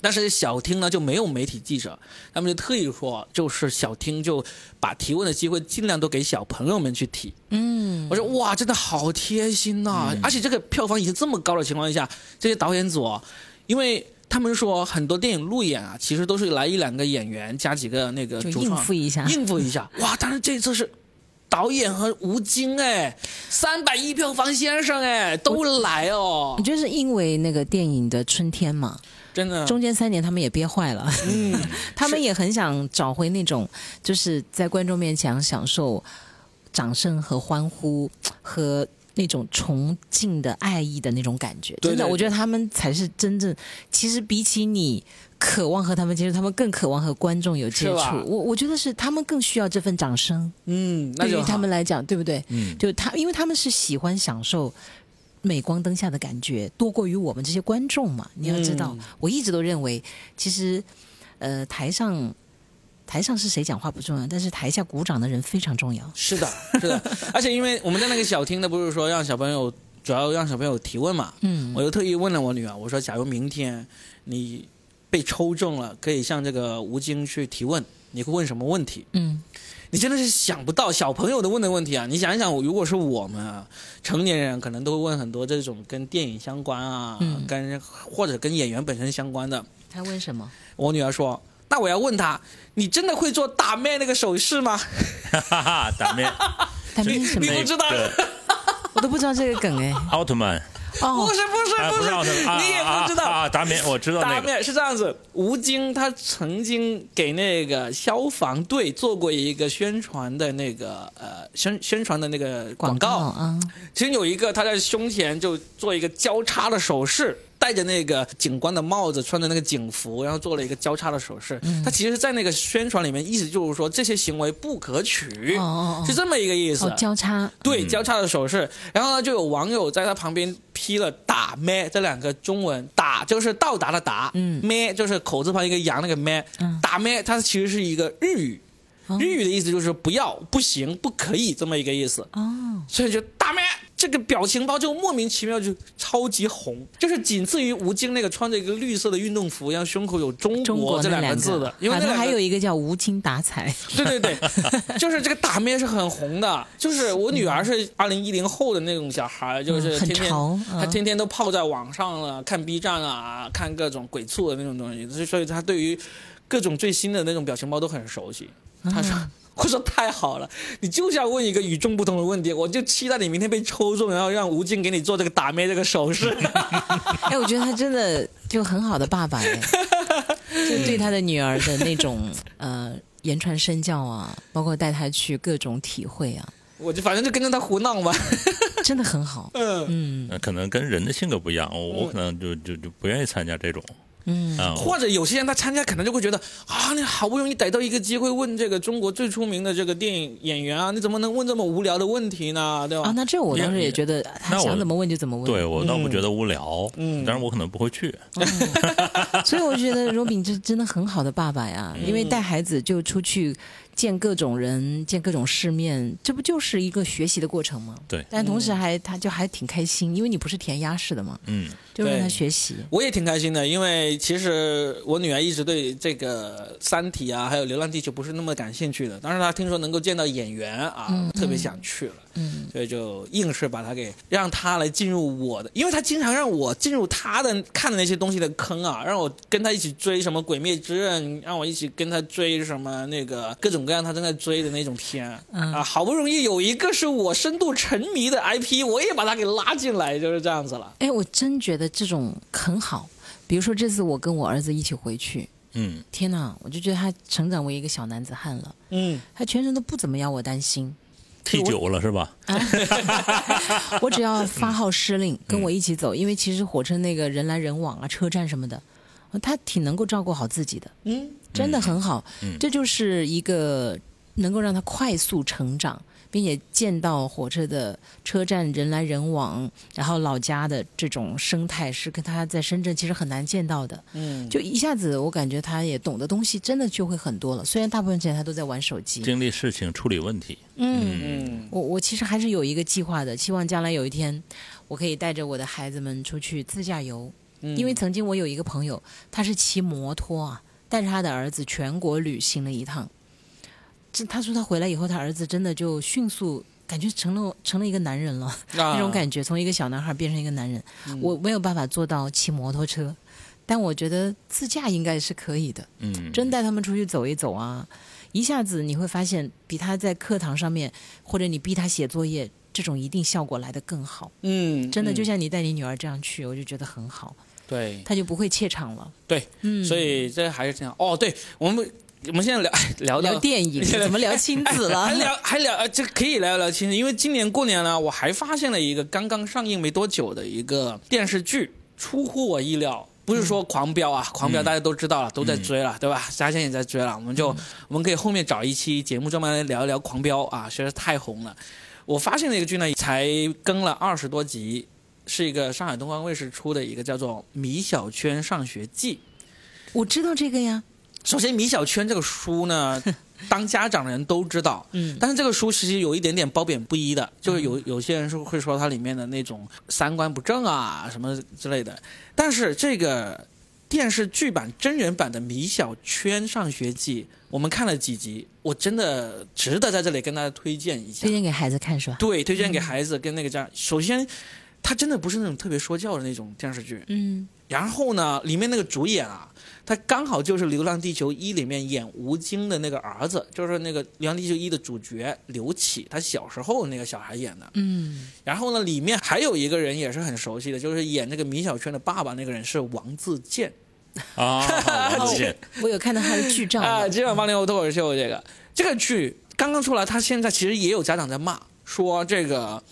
但是小厅呢就没有媒体记者，他们就特意说，就是小厅就把提问的机会尽量都给小朋友们去提。
嗯，
我说哇，真的好贴心呐、而且这个票房已经这么高的情况下，这些导演组哦，因为他们说很多电影路演啊，其实都是来一两个演员加几个那个主创
付一下，
应付一下。哇，但是这次是导演和吴京哎，三百亿票房先生哎都来哦
你，觉得是因为那个电影的春天嘛，
真的。
中间三年他们也憋坏了，
嗯，
他们也很想找回那种就是在观众面前享受掌声和欢呼和那种崇敬的爱意的那种感觉。真的，我觉得他们才是真正，其实比起你。渴望和他们接触，他们更渴望和观众有接触。我我觉得是他们更需要这份掌声，
嗯，那
对于他们来讲，对不对？
嗯，
就他，因为他们是喜欢享受镁光灯下的感觉，多过于我们这些观众嘛。你要知道，
嗯
我一直都认为，其实，呃，台上台上是谁讲话不重要，但是台下鼓掌的人非常重要。
是的，是的，而且因为我们在那个小厅呢，不是说让小朋友主要让小朋友提问嘛，
嗯
我又特意问了我女儿，我说假如明天你被抽中了，可以向这个吴京去提问，你会问什么问题？
嗯，
你真的是想不到小朋友的问的问题啊！你想一想，如果是我们啊，成年人可能都会问很多这种跟电影相关啊，
嗯
跟或者跟演员本身相关的。
他问什么？
我女儿说：“那我要问他，你真的会做打妹那个手势吗？
哈哈哈，打面
他们什么
你？不知道
我都不知道这个梗哎。
奥特曼，
哦。
不，是不是
啊
不是，你也不知道。
啊啊，打面我知道
打
那个，
面是这样子，吴京他曾经给那个消防队做过一个宣传的那个呃宣宣传的那个广告，
啊，
其实有一个他在胸前就做一个交叉的手势，戴着那个警官的帽子，穿着那个警服，然后做了一个交叉的手势。他其实，在那个宣传里面，意思就是说这些行为不可取，
哦
是这么一个意思。
哦，交叉，
对，交叉的手势。然后呢，就有网友在他旁边批了“打咩”这两个中文，“打”就是到达的“达”，
嗯。
咩就是口字旁一个羊那个咩，
嗯。
打咩它其实是一个日语，
哦。
日语的意思就是不要、不行、不可以这么一个意思。
哦，
所以就打咩这个表情包就莫名其妙就超级红，就是仅次于吴京那个穿着一个绿色的运动服，然后胸口有中
中
国这
两
两个字的，因为那两个
还有一个叫无精打采。
对对对，就是这个打面是很红的。就是我女儿是二零一零后的那种小孩，就是
嗯很
天天、
潮
她
嗯
天天都泡在网上了，看 B 站啊，看各种鬼畜的那种东西，所以所以她对于各种最新的那种表情包都很熟悉。她说。我说太好了，你就是要问一个与众不同的问题，我就期待你明天被抽中，然后让吴京给你做这个打咩这个手势。
哎，我觉得他真的就很好的爸爸哎，就对他的女儿的那种呃言传身教啊，包括带他去各种体会啊，
我就反正就跟着他胡闹吧。
真的很好。
嗯，
嗯
呃可能跟人的性格不一样，我我可能就就就不愿意参加这种
嗯，
啊。
或者有些人他参加可能就会觉得啊，你好不容易逮到一个机会问这个中国最出名的这个电影演员啊，你怎么能问这么无聊的问题呢？对吧？
啊，那这我当时也觉得他想怎么问就怎么问。
对我倒不觉得无聊，
嗯
但是我可能不会去。
所以我觉得罗炳这真的很好的爸爸呀，因为带孩子就出去见各种人，见各种世面，这不就是一个学习的过程吗？
对
但同时还他就还挺开心，因为你不是填鸭式的嘛，
嗯，
就让他学习。
我也挺开心的，因为其实我女儿一直对这个《三体》啊，还有《流浪地球》不是那么感兴趣的，但是她听说能够见到演员啊，
嗯
特别想去了。
嗯，
所以就硬是把她给让她来进入我的，因为她经常让我进入她的看的那些东西的坑啊，让我跟她一起追什么《鬼灭之刃》，让我一起跟她追什么那个各种各样她正在追的那种片、
嗯
啊，好不容易有一个是我深度沉迷的 IP，我也把她给拉进来，就是这样子了。
哎，我真觉得这种很好。比如说这次我跟我儿子一起回去，
嗯，
天哪，我就觉得他成长为一个小男子汉了，
嗯，
他全程都不怎么要我担心。
踢久了是吧？
我只要发号施令，跟我一起走，因为其实火车那个人来人往啊，车站什么的，呃他挺能够照顾好自己的，
嗯，
真的很好。
嗯
这就是一个能够让他快速成长，并且见到火车的车站人来人往，然后老家的这种生态是跟他在深圳其实很难见到的。
嗯，
就一下子，我感觉他也懂的东西真的就会很多了。虽然大部分时间他都在玩手机，
经历事情，处理问题。
嗯。
嗯
我我其实还是有一个计划的，希望将来有一天，我可以带着我的孩子们出去自驾游。
嗯，
因为曾经我有一个朋友，他是骑摩托啊，带着他的儿子全国旅行了一趟。这他说他回来以后，他儿子真的就迅速感觉成了成了一个男人了，那种感觉从一个小男孩变成一个男人。我没有办法做到骑摩托车，但我觉得自驾应该是可以的。
嗯，
真带他们出去走一走啊，一下子你会发现，比他在课堂上面或者你逼他写作业，这种一定效果来得更好。
嗯，
真的，
嗯
就像你带你女儿这样去，我就觉得很好，
对
他就不会怯场了。
对，
嗯，
所以这还是这样。哦，对，我们我们现在聊聊
聊电影 怎么聊亲子了？
还聊还聊，呃这可以聊聊亲子，因为今年过年呢，我还发现了一个刚刚上映没多久的一个电视剧，出乎我意料。不是说狂飙啊，狂飙大家都知道了，都在追了，对吧？嘉欣也在追了，我们就、我们可以后面找一期节目专门来聊一聊狂飙啊，实在是太红了。我发现那个剧呢，才更了二十多集，是一个上海东方卫视出的一个叫做《米小圈上学记》。
我知道这个呀，
首先，《米小圈》这个书呢，当家长的人都知道，
嗯
但是这个书其实有一点点褒贬不一的，就是有有些人是会说它里面的那种三观不正啊什么之类的，但是这个电视剧版真人版的《米小圈上学记》，我们看了几集，我真的值得在这里跟大家推荐一下
推。荐给孩子看是吧？
对，推荐给孩子跟那个家。首先，它真的不是那种特别说教的那种电视剧，
嗯
然后呢，里面那个主演啊，他刚好就是《流浪地球一》里面演吴京的那个儿子，就是那个《流浪地球一》的主角刘启，他小时候那个小孩演的。
嗯，
然后呢，里面还有一个人也是很熟悉的，就是演那个米小圈的爸爸那个人是王自健。
啊，王自健，
我有看到他的剧照
啊，
了《
今晚八零后脱口秀》这个。这个剧刚刚出来，他现在其实也有家长在骂，说这个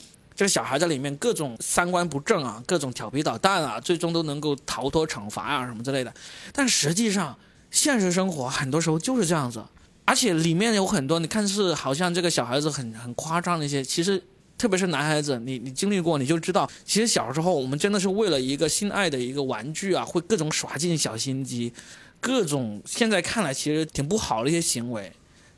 这个小孩在里面各种三观不正啊，各种调皮捣蛋啊，最终都能够逃脱惩罚啊什么之类的。但实际上，现实生活很多时候就是这样子，而且里面有很多你看是好像这个小孩子很很夸张的一些，其实。特别是男孩子，你你经历过，你就知道，其实小时候我们真的是为了一个心爱的一个玩具啊，会各种耍尽小心机，各种现在看来其实挺不好的一些行为，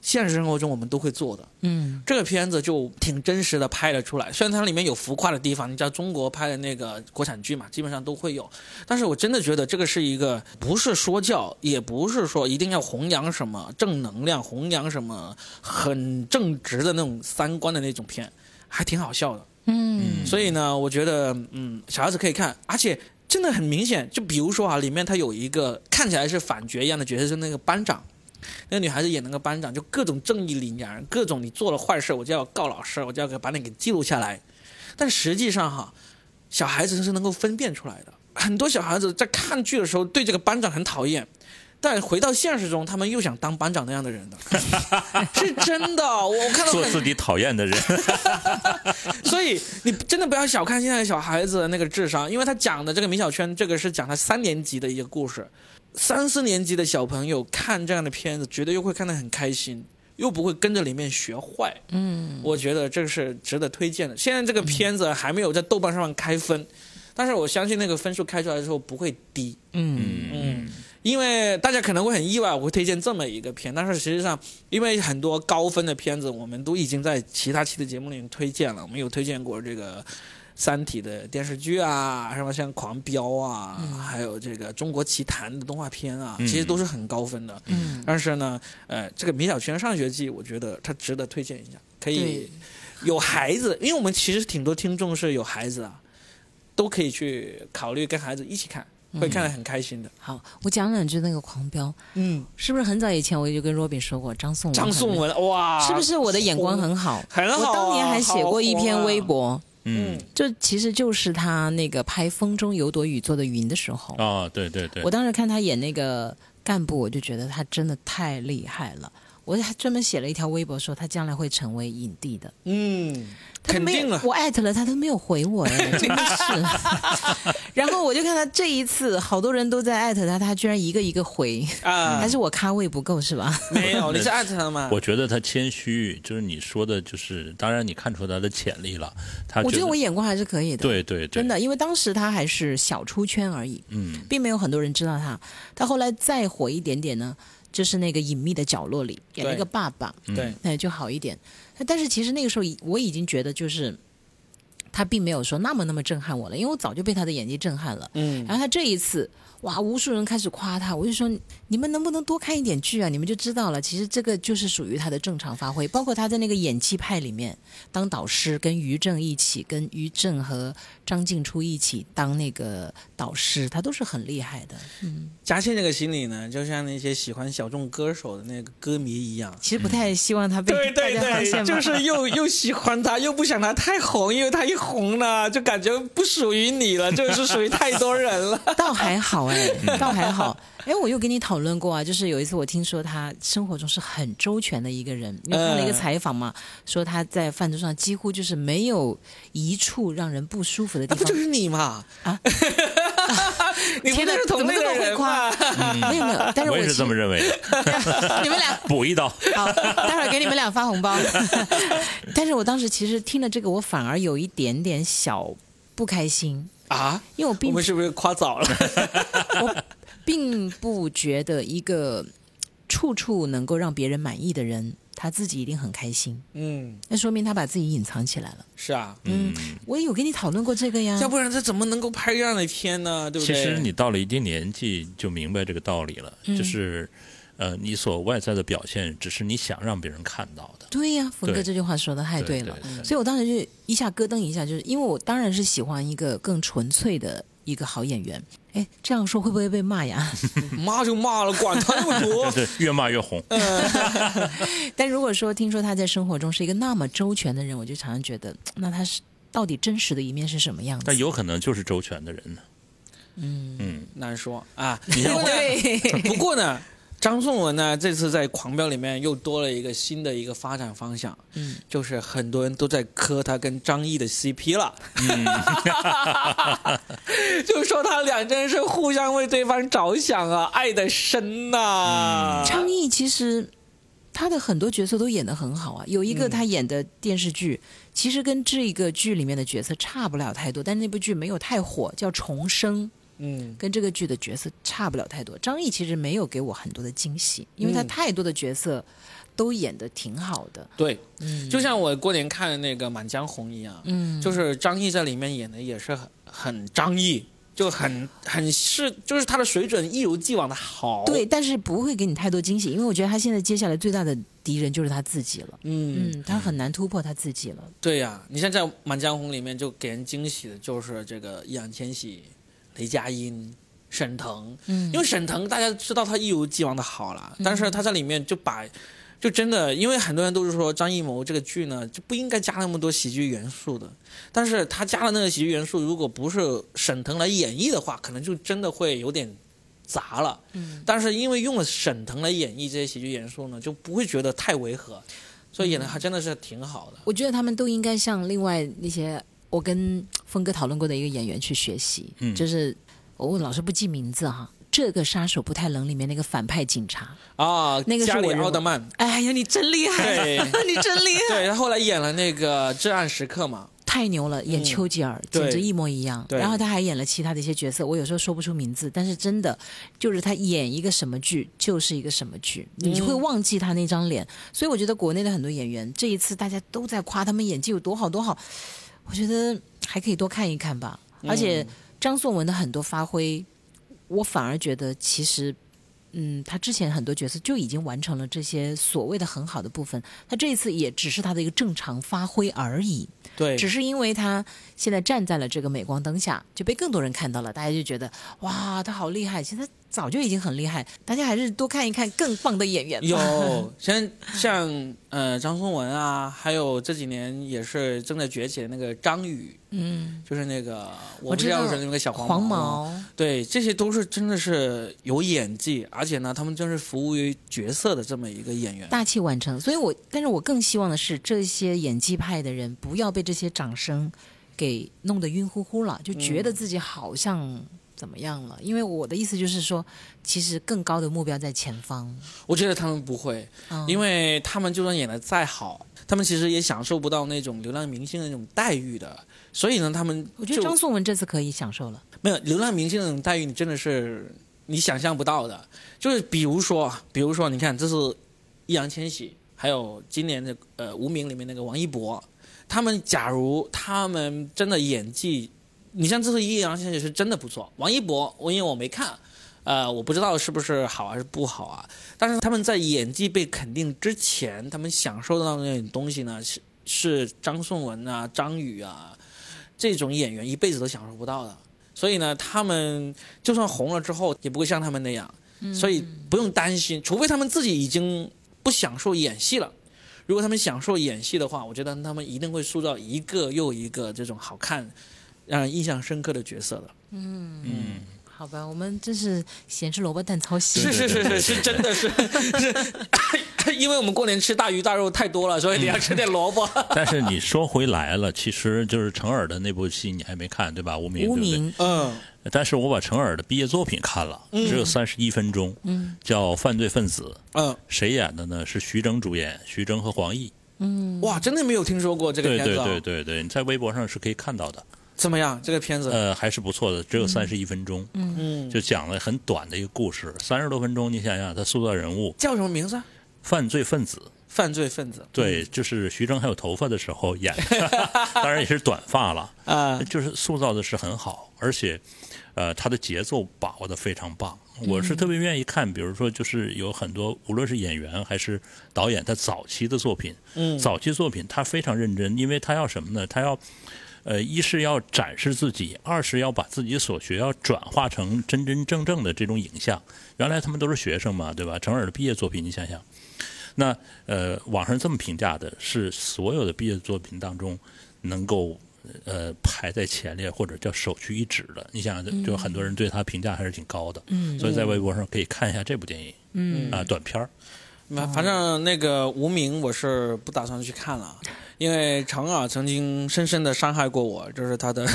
现实生活中我们都会做的。
嗯
这个片子就挺真实的拍了出来，虽然它里面有浮夸的地方，你知道中国拍的那个国产剧嘛，基本上都会有，但是我真的觉得这个是一个不是说教，也不是说一定要弘扬什么正能量，弘扬什么很正直的那种三观的那种片，还挺好笑的。
嗯
所以呢，我觉得嗯，小孩子可以看，而且真的很明显，就比如说啊，里面他有一个看起来是反角一样的角色，是那个班长。那个女孩子演那个班长，就各种正义凛然，各种你做了坏事，我就要告老师，我就要给把你给记录下来。但实际上哈，小孩子是能够分辨出来的。很多小孩子在看剧的时候对这个班长很讨厌，但回到现实中，他们又想当班长那样的人的，是真的。我看到
做自己讨厌的人，
所以你真的不要小看现在小孩子的那个智商，因为他讲的这个米小圈，这个是讲他三年级的一个故事，三四年级的小朋友看这样的片子，绝对又会看得很开心，又不会跟着里面学坏。
嗯，
我觉得这个是值得推荐的。现在这个片子还没有在豆瓣上面开分，但是我相信那个分数开出来之后不会低。
嗯
嗯，因为大家可能会很意外，我会推荐这么一个片，但是实际上，因为很多高分的片子，我们都已经在其他期的节目里面推荐了。我们有推荐过这个《三体》的电视剧啊，什么像《狂飙》啊，还有这个《中国奇谭》的动画片啊，
嗯
其实都是很高分的。
嗯，
但是呢，呃，这个《米小圈上学记》，我觉得它值得推荐一下，可以有孩子，因为我们其实挺多听众是有孩子啊，都可以去考虑跟孩子一起看，会看得很开心的。
好，我讲两句那个《狂飙》，
嗯，
是不是很早以前我就跟 Robin 说过张颂文？
张颂文哇，
是不是我的眼光很好？
很好啊
我当年还写过一篇微博，
嗯。
这其实就是他那个拍《风中有朵雨做的云》的时候，
啊，对对对。
我，当时看他演那个干部，我就觉得他真的太厉害了。我还专门写了一条微博说他将来会成为影帝的，
嗯，
他都没有
肯定了。
我艾特了他都没有回我哎，真的是。然后我就看他这一次，好多人都在艾特他，他居然一个一个回，
啊，
还是我咖位不够是吧？
没有？你是艾特他吗？
我觉得他谦虚，就是你说的，就是当然你看出他的潜力了，他
我觉得
得
我眼光还是可以的，
对对对，
真的，因为当时他还是小出圈而已，
嗯
并没有很多人知道他。他后来再火一点点呢，就是那个隐秘的角落里演了一个爸爸，
嗯
对，
那就好一点。但是其实那个时候我已经觉得，就是他并没有说那么那么震撼我了，因为我早就被他的演技震撼了。
嗯
然后他这一次，哇，无数人开始夸他，我就说你们能不能多看一点剧啊？你们就知道了，其实这个就是属于他的正常发挥。包括他在那个演技派里面当导师，跟于正一起，跟于正和张静初一起当那个导师，他都是很厉害的。嗯，
嘉庆这个心理呢，就像那些喜欢小众歌手的那个歌迷一样。
其实不太希望他被
对对对，就是又又喜欢他，又不想他太红，因为他一红呢，就感觉不属于你了，就是属于太多人了。
倒还好哎，倒还好。哎，我又跟你讨论过啊，就是有一次我听说他生活中是很周全的一个人，因为看了一个
嗯
采访嘛，说他在饭桌上几乎就是没有一处让人不舒服的地方
那不就。是你吗？
啊，
你不
天哪
就是同类
怎么这么
的人
会夸
吗？
没有没有，但是
我也是这么认为的，
你们俩
补一刀。
好，待会儿给你们俩发红包。但是我当时其实听了这个，我反而有一点点小不开心，
啊，
因为我并
我们是不是夸早了？
我并不觉得一个处处能够让别人满意的人，他自己一定很开心。
嗯，
那说明他把自己隐藏起来了。
是啊，
嗯，我也有跟你讨论过这个呀。
要不然他怎么能够拍这样的片呢？对不对？
其实你到了一定年纪就明白这个道理了，
嗯
就是呃，你所外在的表现只是你想让别人看到的。
对呀，冯哥这句话说的太
对
了。
对对
所以我当时就一下咯噔一下，就是因为我当然是喜欢一个更纯粹的一个好演员。哎，这样说会不会被骂呀？
骂就骂了，管他那么多。
对，越骂越红。
但如果说听说他在生活中是一个那么周全的人，我就常常觉得，那他是到底真实的一面是什么样子？
但有可能就是周全的人呢。
嗯，
嗯，
难说啊。
你像我
对，
不过呢，张颂文呢这次在《狂飙》里面又多了一个新的一个发展方向，
嗯，
就是很多人都在磕他跟张译的 CP 了，
嗯。
就说他俩真是互相为对方着想啊，爱的深呐、
张译其实他的很多角色都演得很好啊，有一个他演的电视剧，其实跟这一个剧里面的角色差不了太多，但那部剧没有太火，叫《重生》，
嗯，
跟这个剧的角色差不了太多。张译其实没有给我很多的惊喜，因为他
嗯
太多的角色都演的挺好的。
对，
嗯，
就像我过年看的那个《满江红》一样，
嗯，
就是张译在里面演的也是很很张译，就很很是，就是他的水准一如既往的好。
对，，但是不会给你太多惊喜，因为我觉得他现在接下来最大的敌人就是他自己了。
嗯，
嗯，他很难突破他自己了。
对呀、你像在《满江红》里面就给人惊喜的就是这个易烊千玺、雷佳音、沈腾，
嗯，
因为沈腾大家知道他一如既往的好了，但是他在里面就把。就真的，因为很多人都是说张艺谋这个剧呢，就不应该加那么多喜剧元素的。但是他加了那个喜剧元素，如果不是沈腾来演绎的话，可能就真的会有点杂了。
嗯，
但是因为用了沈腾来演绎这些喜剧元素呢，就不会觉得太违和，所以演的还真的是挺好的。
我觉得他们都应该像另外那些我跟峰哥讨论过的一个演员去学习，
嗯。
就是我老是不记名字哈。这个杀手不太冷里面那个反派警察，
啊，
那个是我
奥德曼，
哎呀，你真厉害，你真厉害，
对他后来演了那个《至暗时刻》嘛，
太牛了，演丘吉尔、
对。
简直一模一样。然后他还演了其他的一些角色，我有时候说不出名字，但是真的就是他演一个什么剧就是一个什么剧，你就会忘记他那张脸。所以我觉得国内的很多演员这一次大家都在夸他们演技有多好多好，我觉得还可以多看一看吧。而且张颂文的很多发挥，我反而觉得其实。嗯，他之前很多角色就已经完成了这些所谓的很好的部分，他这一次也只是他的一个正常发挥而已。
对，
只是因为他现在站在了这个镁光灯下，就被更多人看到了，大家就觉得哇，他好厉害！其实他早就已经很厉害，大家还是多看一看更棒的演员吧。
有像像呃张颂文啊，还有这几年也是正在崛起的那个张宇，
嗯，
就是那个我
我知道
不知道是那个小黄毛，对，这些都是真的是有演技，而且呢，他们真是服务于角色的这么一个演员。
大器晚成。所以我，但是我更希望的是，这些演技派的人不要被这些掌声给弄得晕乎乎了，就觉得自己好像怎么样了。因为我的意思就是说，其实更高的目标在前方。
我觉得他们不会，
嗯、
因为他们就算演的再好，他们其实也享受不到那种流浪明星的那种待遇的。所以呢，他们
我觉得张颂文这次可以享受了。
没有流浪明星那种待遇，你真的是你想象不到的。就是比如说，比如说，你看，这是易烊千玺，还有今年的呃《无名》里面那个王一博，他们假如他们真的演技，你像这次易烊千玺是真的不错，王一博我因为我没看。呃，我不知道是不是好还是不好啊。但是他们在演技被肯定之前，他们享受到的那种东西呢，是是张颂文啊、张宇啊这种演员一辈子都享受不到的。所以呢，他们就算红了之后，也不会像他们那样。所以不用担心，除非他们自己已经不享受演戏了。如果他们享受演戏的话，我觉得他们一定会塑造一个又一个这种好看、让人印象深刻的角色了。
嗯
嗯，
好吧，我们真是咸吃萝卜淡操心。
是是是是是，真的是 是，因为我们过年吃大鱼大肉太多了，所以你要吃点萝卜。
但是你说回来了，其实就是程耳的那部戏你还没看对吧？无名，
无
对不对
名，
嗯
但是我把程耳的毕业作品看了，只有三十一分钟，
嗯
叫《犯罪分子》，
嗯，
谁演的呢？是徐峥主演，徐峥和黄奕。
嗯，
哇，真的没有听说过这个
对对
片子啊！
对对对，你在微博上是可以看到的，
怎么样？这个片子？
呃，还是不错的，只有三十一分钟，
嗯，
就讲了很短的一个故事，三十多分钟，你想想，他塑造人物，
叫什么名字啊？
犯罪分子，
犯罪分子。
对，就是徐峥还有头发的时候演的，当然也是短发了，
啊、
就是塑造的是很好，而且，呃，他的节奏把握的非常棒。我是特别愿意看，比如说，就是有很多无论是演员还是导演，他早期的作品，
嗯，
早期作品他非常认真，因为他要什么呢？他要，呃，一是要展示自己，二是要把自己所学要转化成真真正正的这种影像。原来他们都是学生嘛，对吧？程耳的毕业作品，你想想，那呃，网上这么评价的是所有的毕业作品当中能够。呃，排在前列或者叫首屈一指的，你想，就很多人对他评价还是挺高的，
嗯
所以在微博上可以看一下这部电影，
嗯
啊，短片儿，
反正那个无名我是不打算去看了，因为程耳曾经深深的伤害过我，就是他的《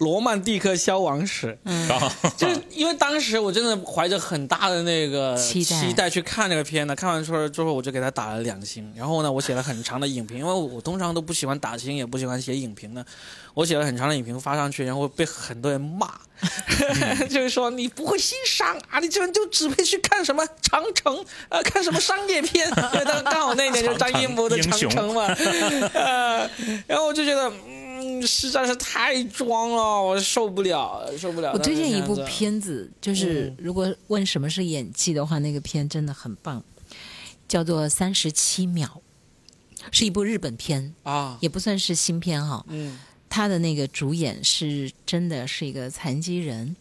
罗曼蒂克消亡史》。
嗯。
就是因为当时我真的怀着很大的那个
期待。
去看这个片的，看完出来之后我就给他打了两星，然后呢，我写了很长的影评，因为我通常都不喜欢打星，也不喜欢写影评的，我写了很长的影评发上去，然后被很多人骂，就是说你不会欣赏啊，你这人就只会去看什么长城，呃，看什么商业片，因为当刚好那一年就是张艺谋的 长城嘛，呃，然后我就觉得。嗯，实在是太装了，我受不了，受不了。
我推荐一部片子，就是
嗯
如果问什么是演技的话，那个片真的很棒，叫做《三十七秒》，是一部日本片，
啊，
也不算是新片哈。
嗯
他的那个主演是真的是一个残疾人，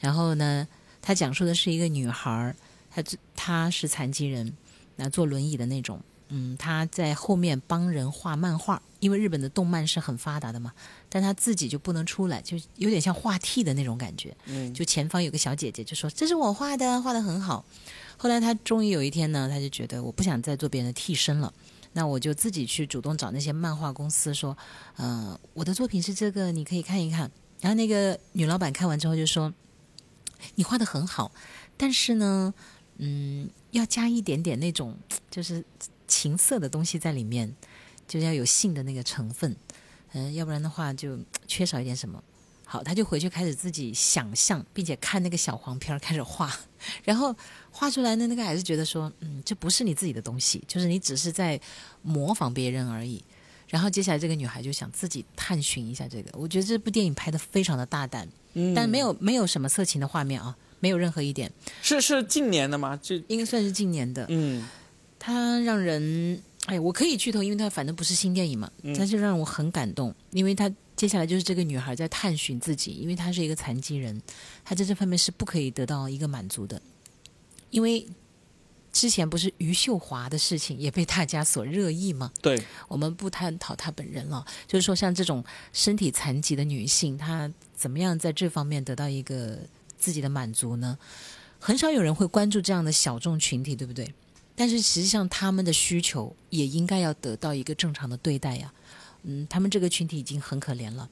然后呢，他讲述的是一个女孩儿，她她是残疾人，那坐轮椅的那种，嗯，他在后面帮人画漫画，因为日本的动漫是很发达的嘛，但他自己就不能出来，就有点像画替的那种感觉。
嗯，
就前方有个小姐姐就说这是我画的，画的很好。后来他终于有一天呢，他就觉得我不想再做别人的替身了。那我就自己去主动找那些漫画公司说，呃，我的作品是这个，你可以看一看。然后那个女老板看完之后就说，你画的很好，但是呢，嗯，要加一点点那种就是情色的东西在里面，就要有性的那个成分。嗯，要不然的话就缺少一点什么。好，他就回去开始自己想象，并且看那个小黄片儿开始画，然后画出来的那个还是觉得说，嗯，这不是你自己的东西，就是你只是在模仿别人而已。然后接下来这个女孩就想自己探寻一下这个，我觉得这部电影拍的非常的大胆，
嗯
但没有没有什么色情的画面啊，没有任何一点，
是是近年的吗？就
应该算是近年的。
嗯
它让人，哎，我可以剧透，因为它反正不是新电影嘛，但是让我很感动，因为它接下来就是这个女孩在探寻自己，因为她是一个残疾人，她在这方面是不可以得到一个满足的，因为之前不是余秀华的事情也被大家所热议吗？
对，
我们不探讨她本人了，就是说像这种身体残疾的女性，她怎么样在这方面得到一个自己的满足呢？很少有人会关注这样的小众群体，对不对？但是实际上，他们的需求也应该要得到一个正常的对待呀。嗯，他们这个群体已经很可怜了。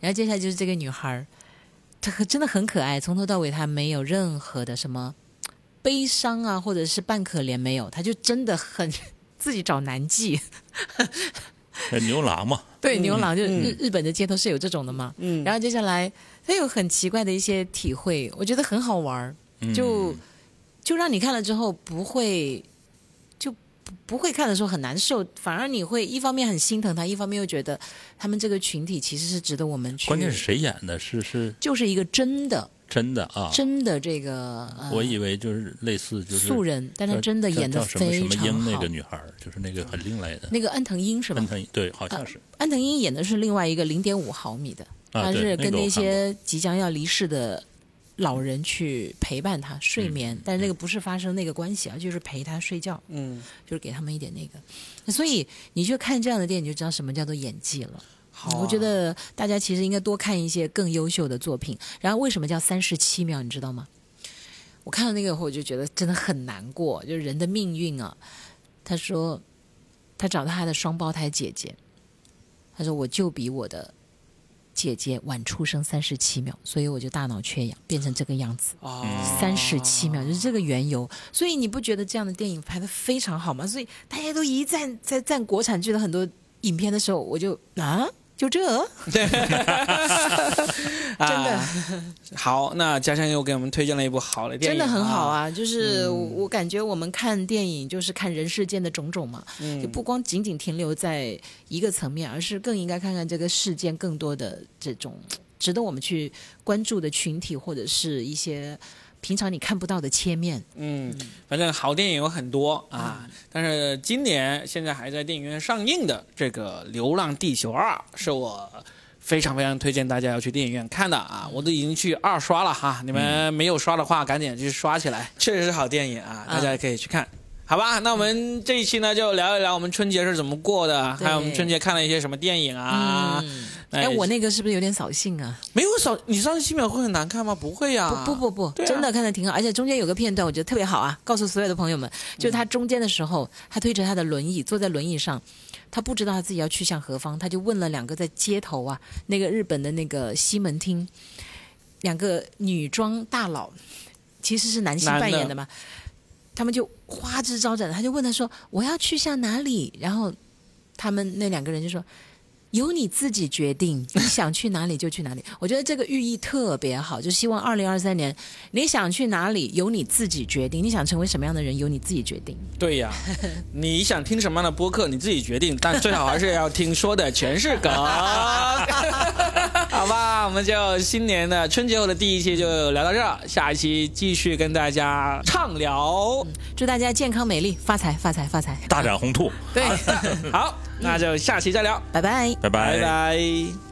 然后接下来就是这个女孩儿，她真的很可爱，从头到尾她没有任何的什么悲伤啊，或者是半可怜没有，她就真的很自己找男妓。
呃 牛郎嘛，
对，牛郎就
嗯
日日本的街头是有这种的嘛。
嗯
然后接下来他有很奇怪的一些体会，我觉得很好玩儿，
嗯
就就让你看了之后不会就不不会看的时候很难受，反而你会一方面很心疼他，一方面又觉得他们这个群体其实是值得我们去。
关键是谁演的？是是
就是一个真的
真的啊？
真的这个呃
我以为就是类似就是
素人，但他真的演的
叫什么什
非常
么英那个。女孩，就是那个很另类的。
那个安藤英是吧
安？藤对，好像是
安藤英演的是另外一个零点五毫米的，他
啊对
是跟那些即将要离世的老人去陪伴他睡眠，
嗯
但是那个不是发生那个关系啊，就是陪他睡觉，
嗯，
就是给他们一点那个。所以你去看这样的电影，你就知道什么叫做演技了。
好啊
我觉得大家其实应该多看一些更优秀的作品。然后为什么叫三十七秒，你知道吗？我看到那个以后，我就觉得真的很难过，就是人的命运啊。他说，他找到他的双胞胎姐姐，他说我就比我的姐姐晚出生三十七秒，所以我就大脑缺氧，变成这个样子。
哦
三十七秒就是这个缘由，所以你不觉得这样的电影拍的非常好吗？所以大家都一赞在赞国产剧的很多影片的时候，我就啊，就这，真的、
啊好。那家乡又给我们推荐了一部好的电影，
真的很好
啊。
啊！就是我感觉我们看电影就是看人世间的种种嘛，
嗯
就不光仅仅停留在一个层面，而是更应该看看这个世间更多的这种值得我们去关注的群体，或者是一些平常你看不到的切面。
嗯，反正好电影有很多啊，但是今年现在还在电影院上映的这个《流浪地球二》是我。非常非常推荐大家要去电影院看的啊！我都已经去二刷了哈，你们没有刷的话，赶紧去刷起来，确实是好电影啊，大家也可以去看。好吧，那我们这一期呢，就聊一聊我们春节是怎么过的，
对
还有我们春节看了一些什么电影啊。
哎，我那个是不是有点扫兴啊？
没有扫，你三十七秒会很难看吗？不会呀、
不不不不，
啊
真的看的挺好，而且中间有个片段我觉得特别好啊，告诉所有的朋友们，就是他中间的时候，他推着他的轮椅坐在轮椅上，他不知道他自己要去向何方，他就问了两个在街头啊，那个日本的那个西门町，两个女装大佬，其实是男性扮演的嘛，他们就花枝招展的，他就问他说我要去向哪里，然后他们那两个人就说。由你自己决定，你想去哪里就去哪里。我觉得这个寓意特别好，就希望二零二三年你想去哪里由你自己决定，你想成为什么样的人由你自己决定。
对呀，你想听什么样的播客你自己决定，但最好还是要听说的全是梗。好吧，我们就新年的春节后的第一期就聊到这儿，下一期继续跟大家畅聊。
祝大家健康美丽，发财发财发财！
大展宏图，
对，
好，那就下期再聊，
拜拜。
拜
拜拜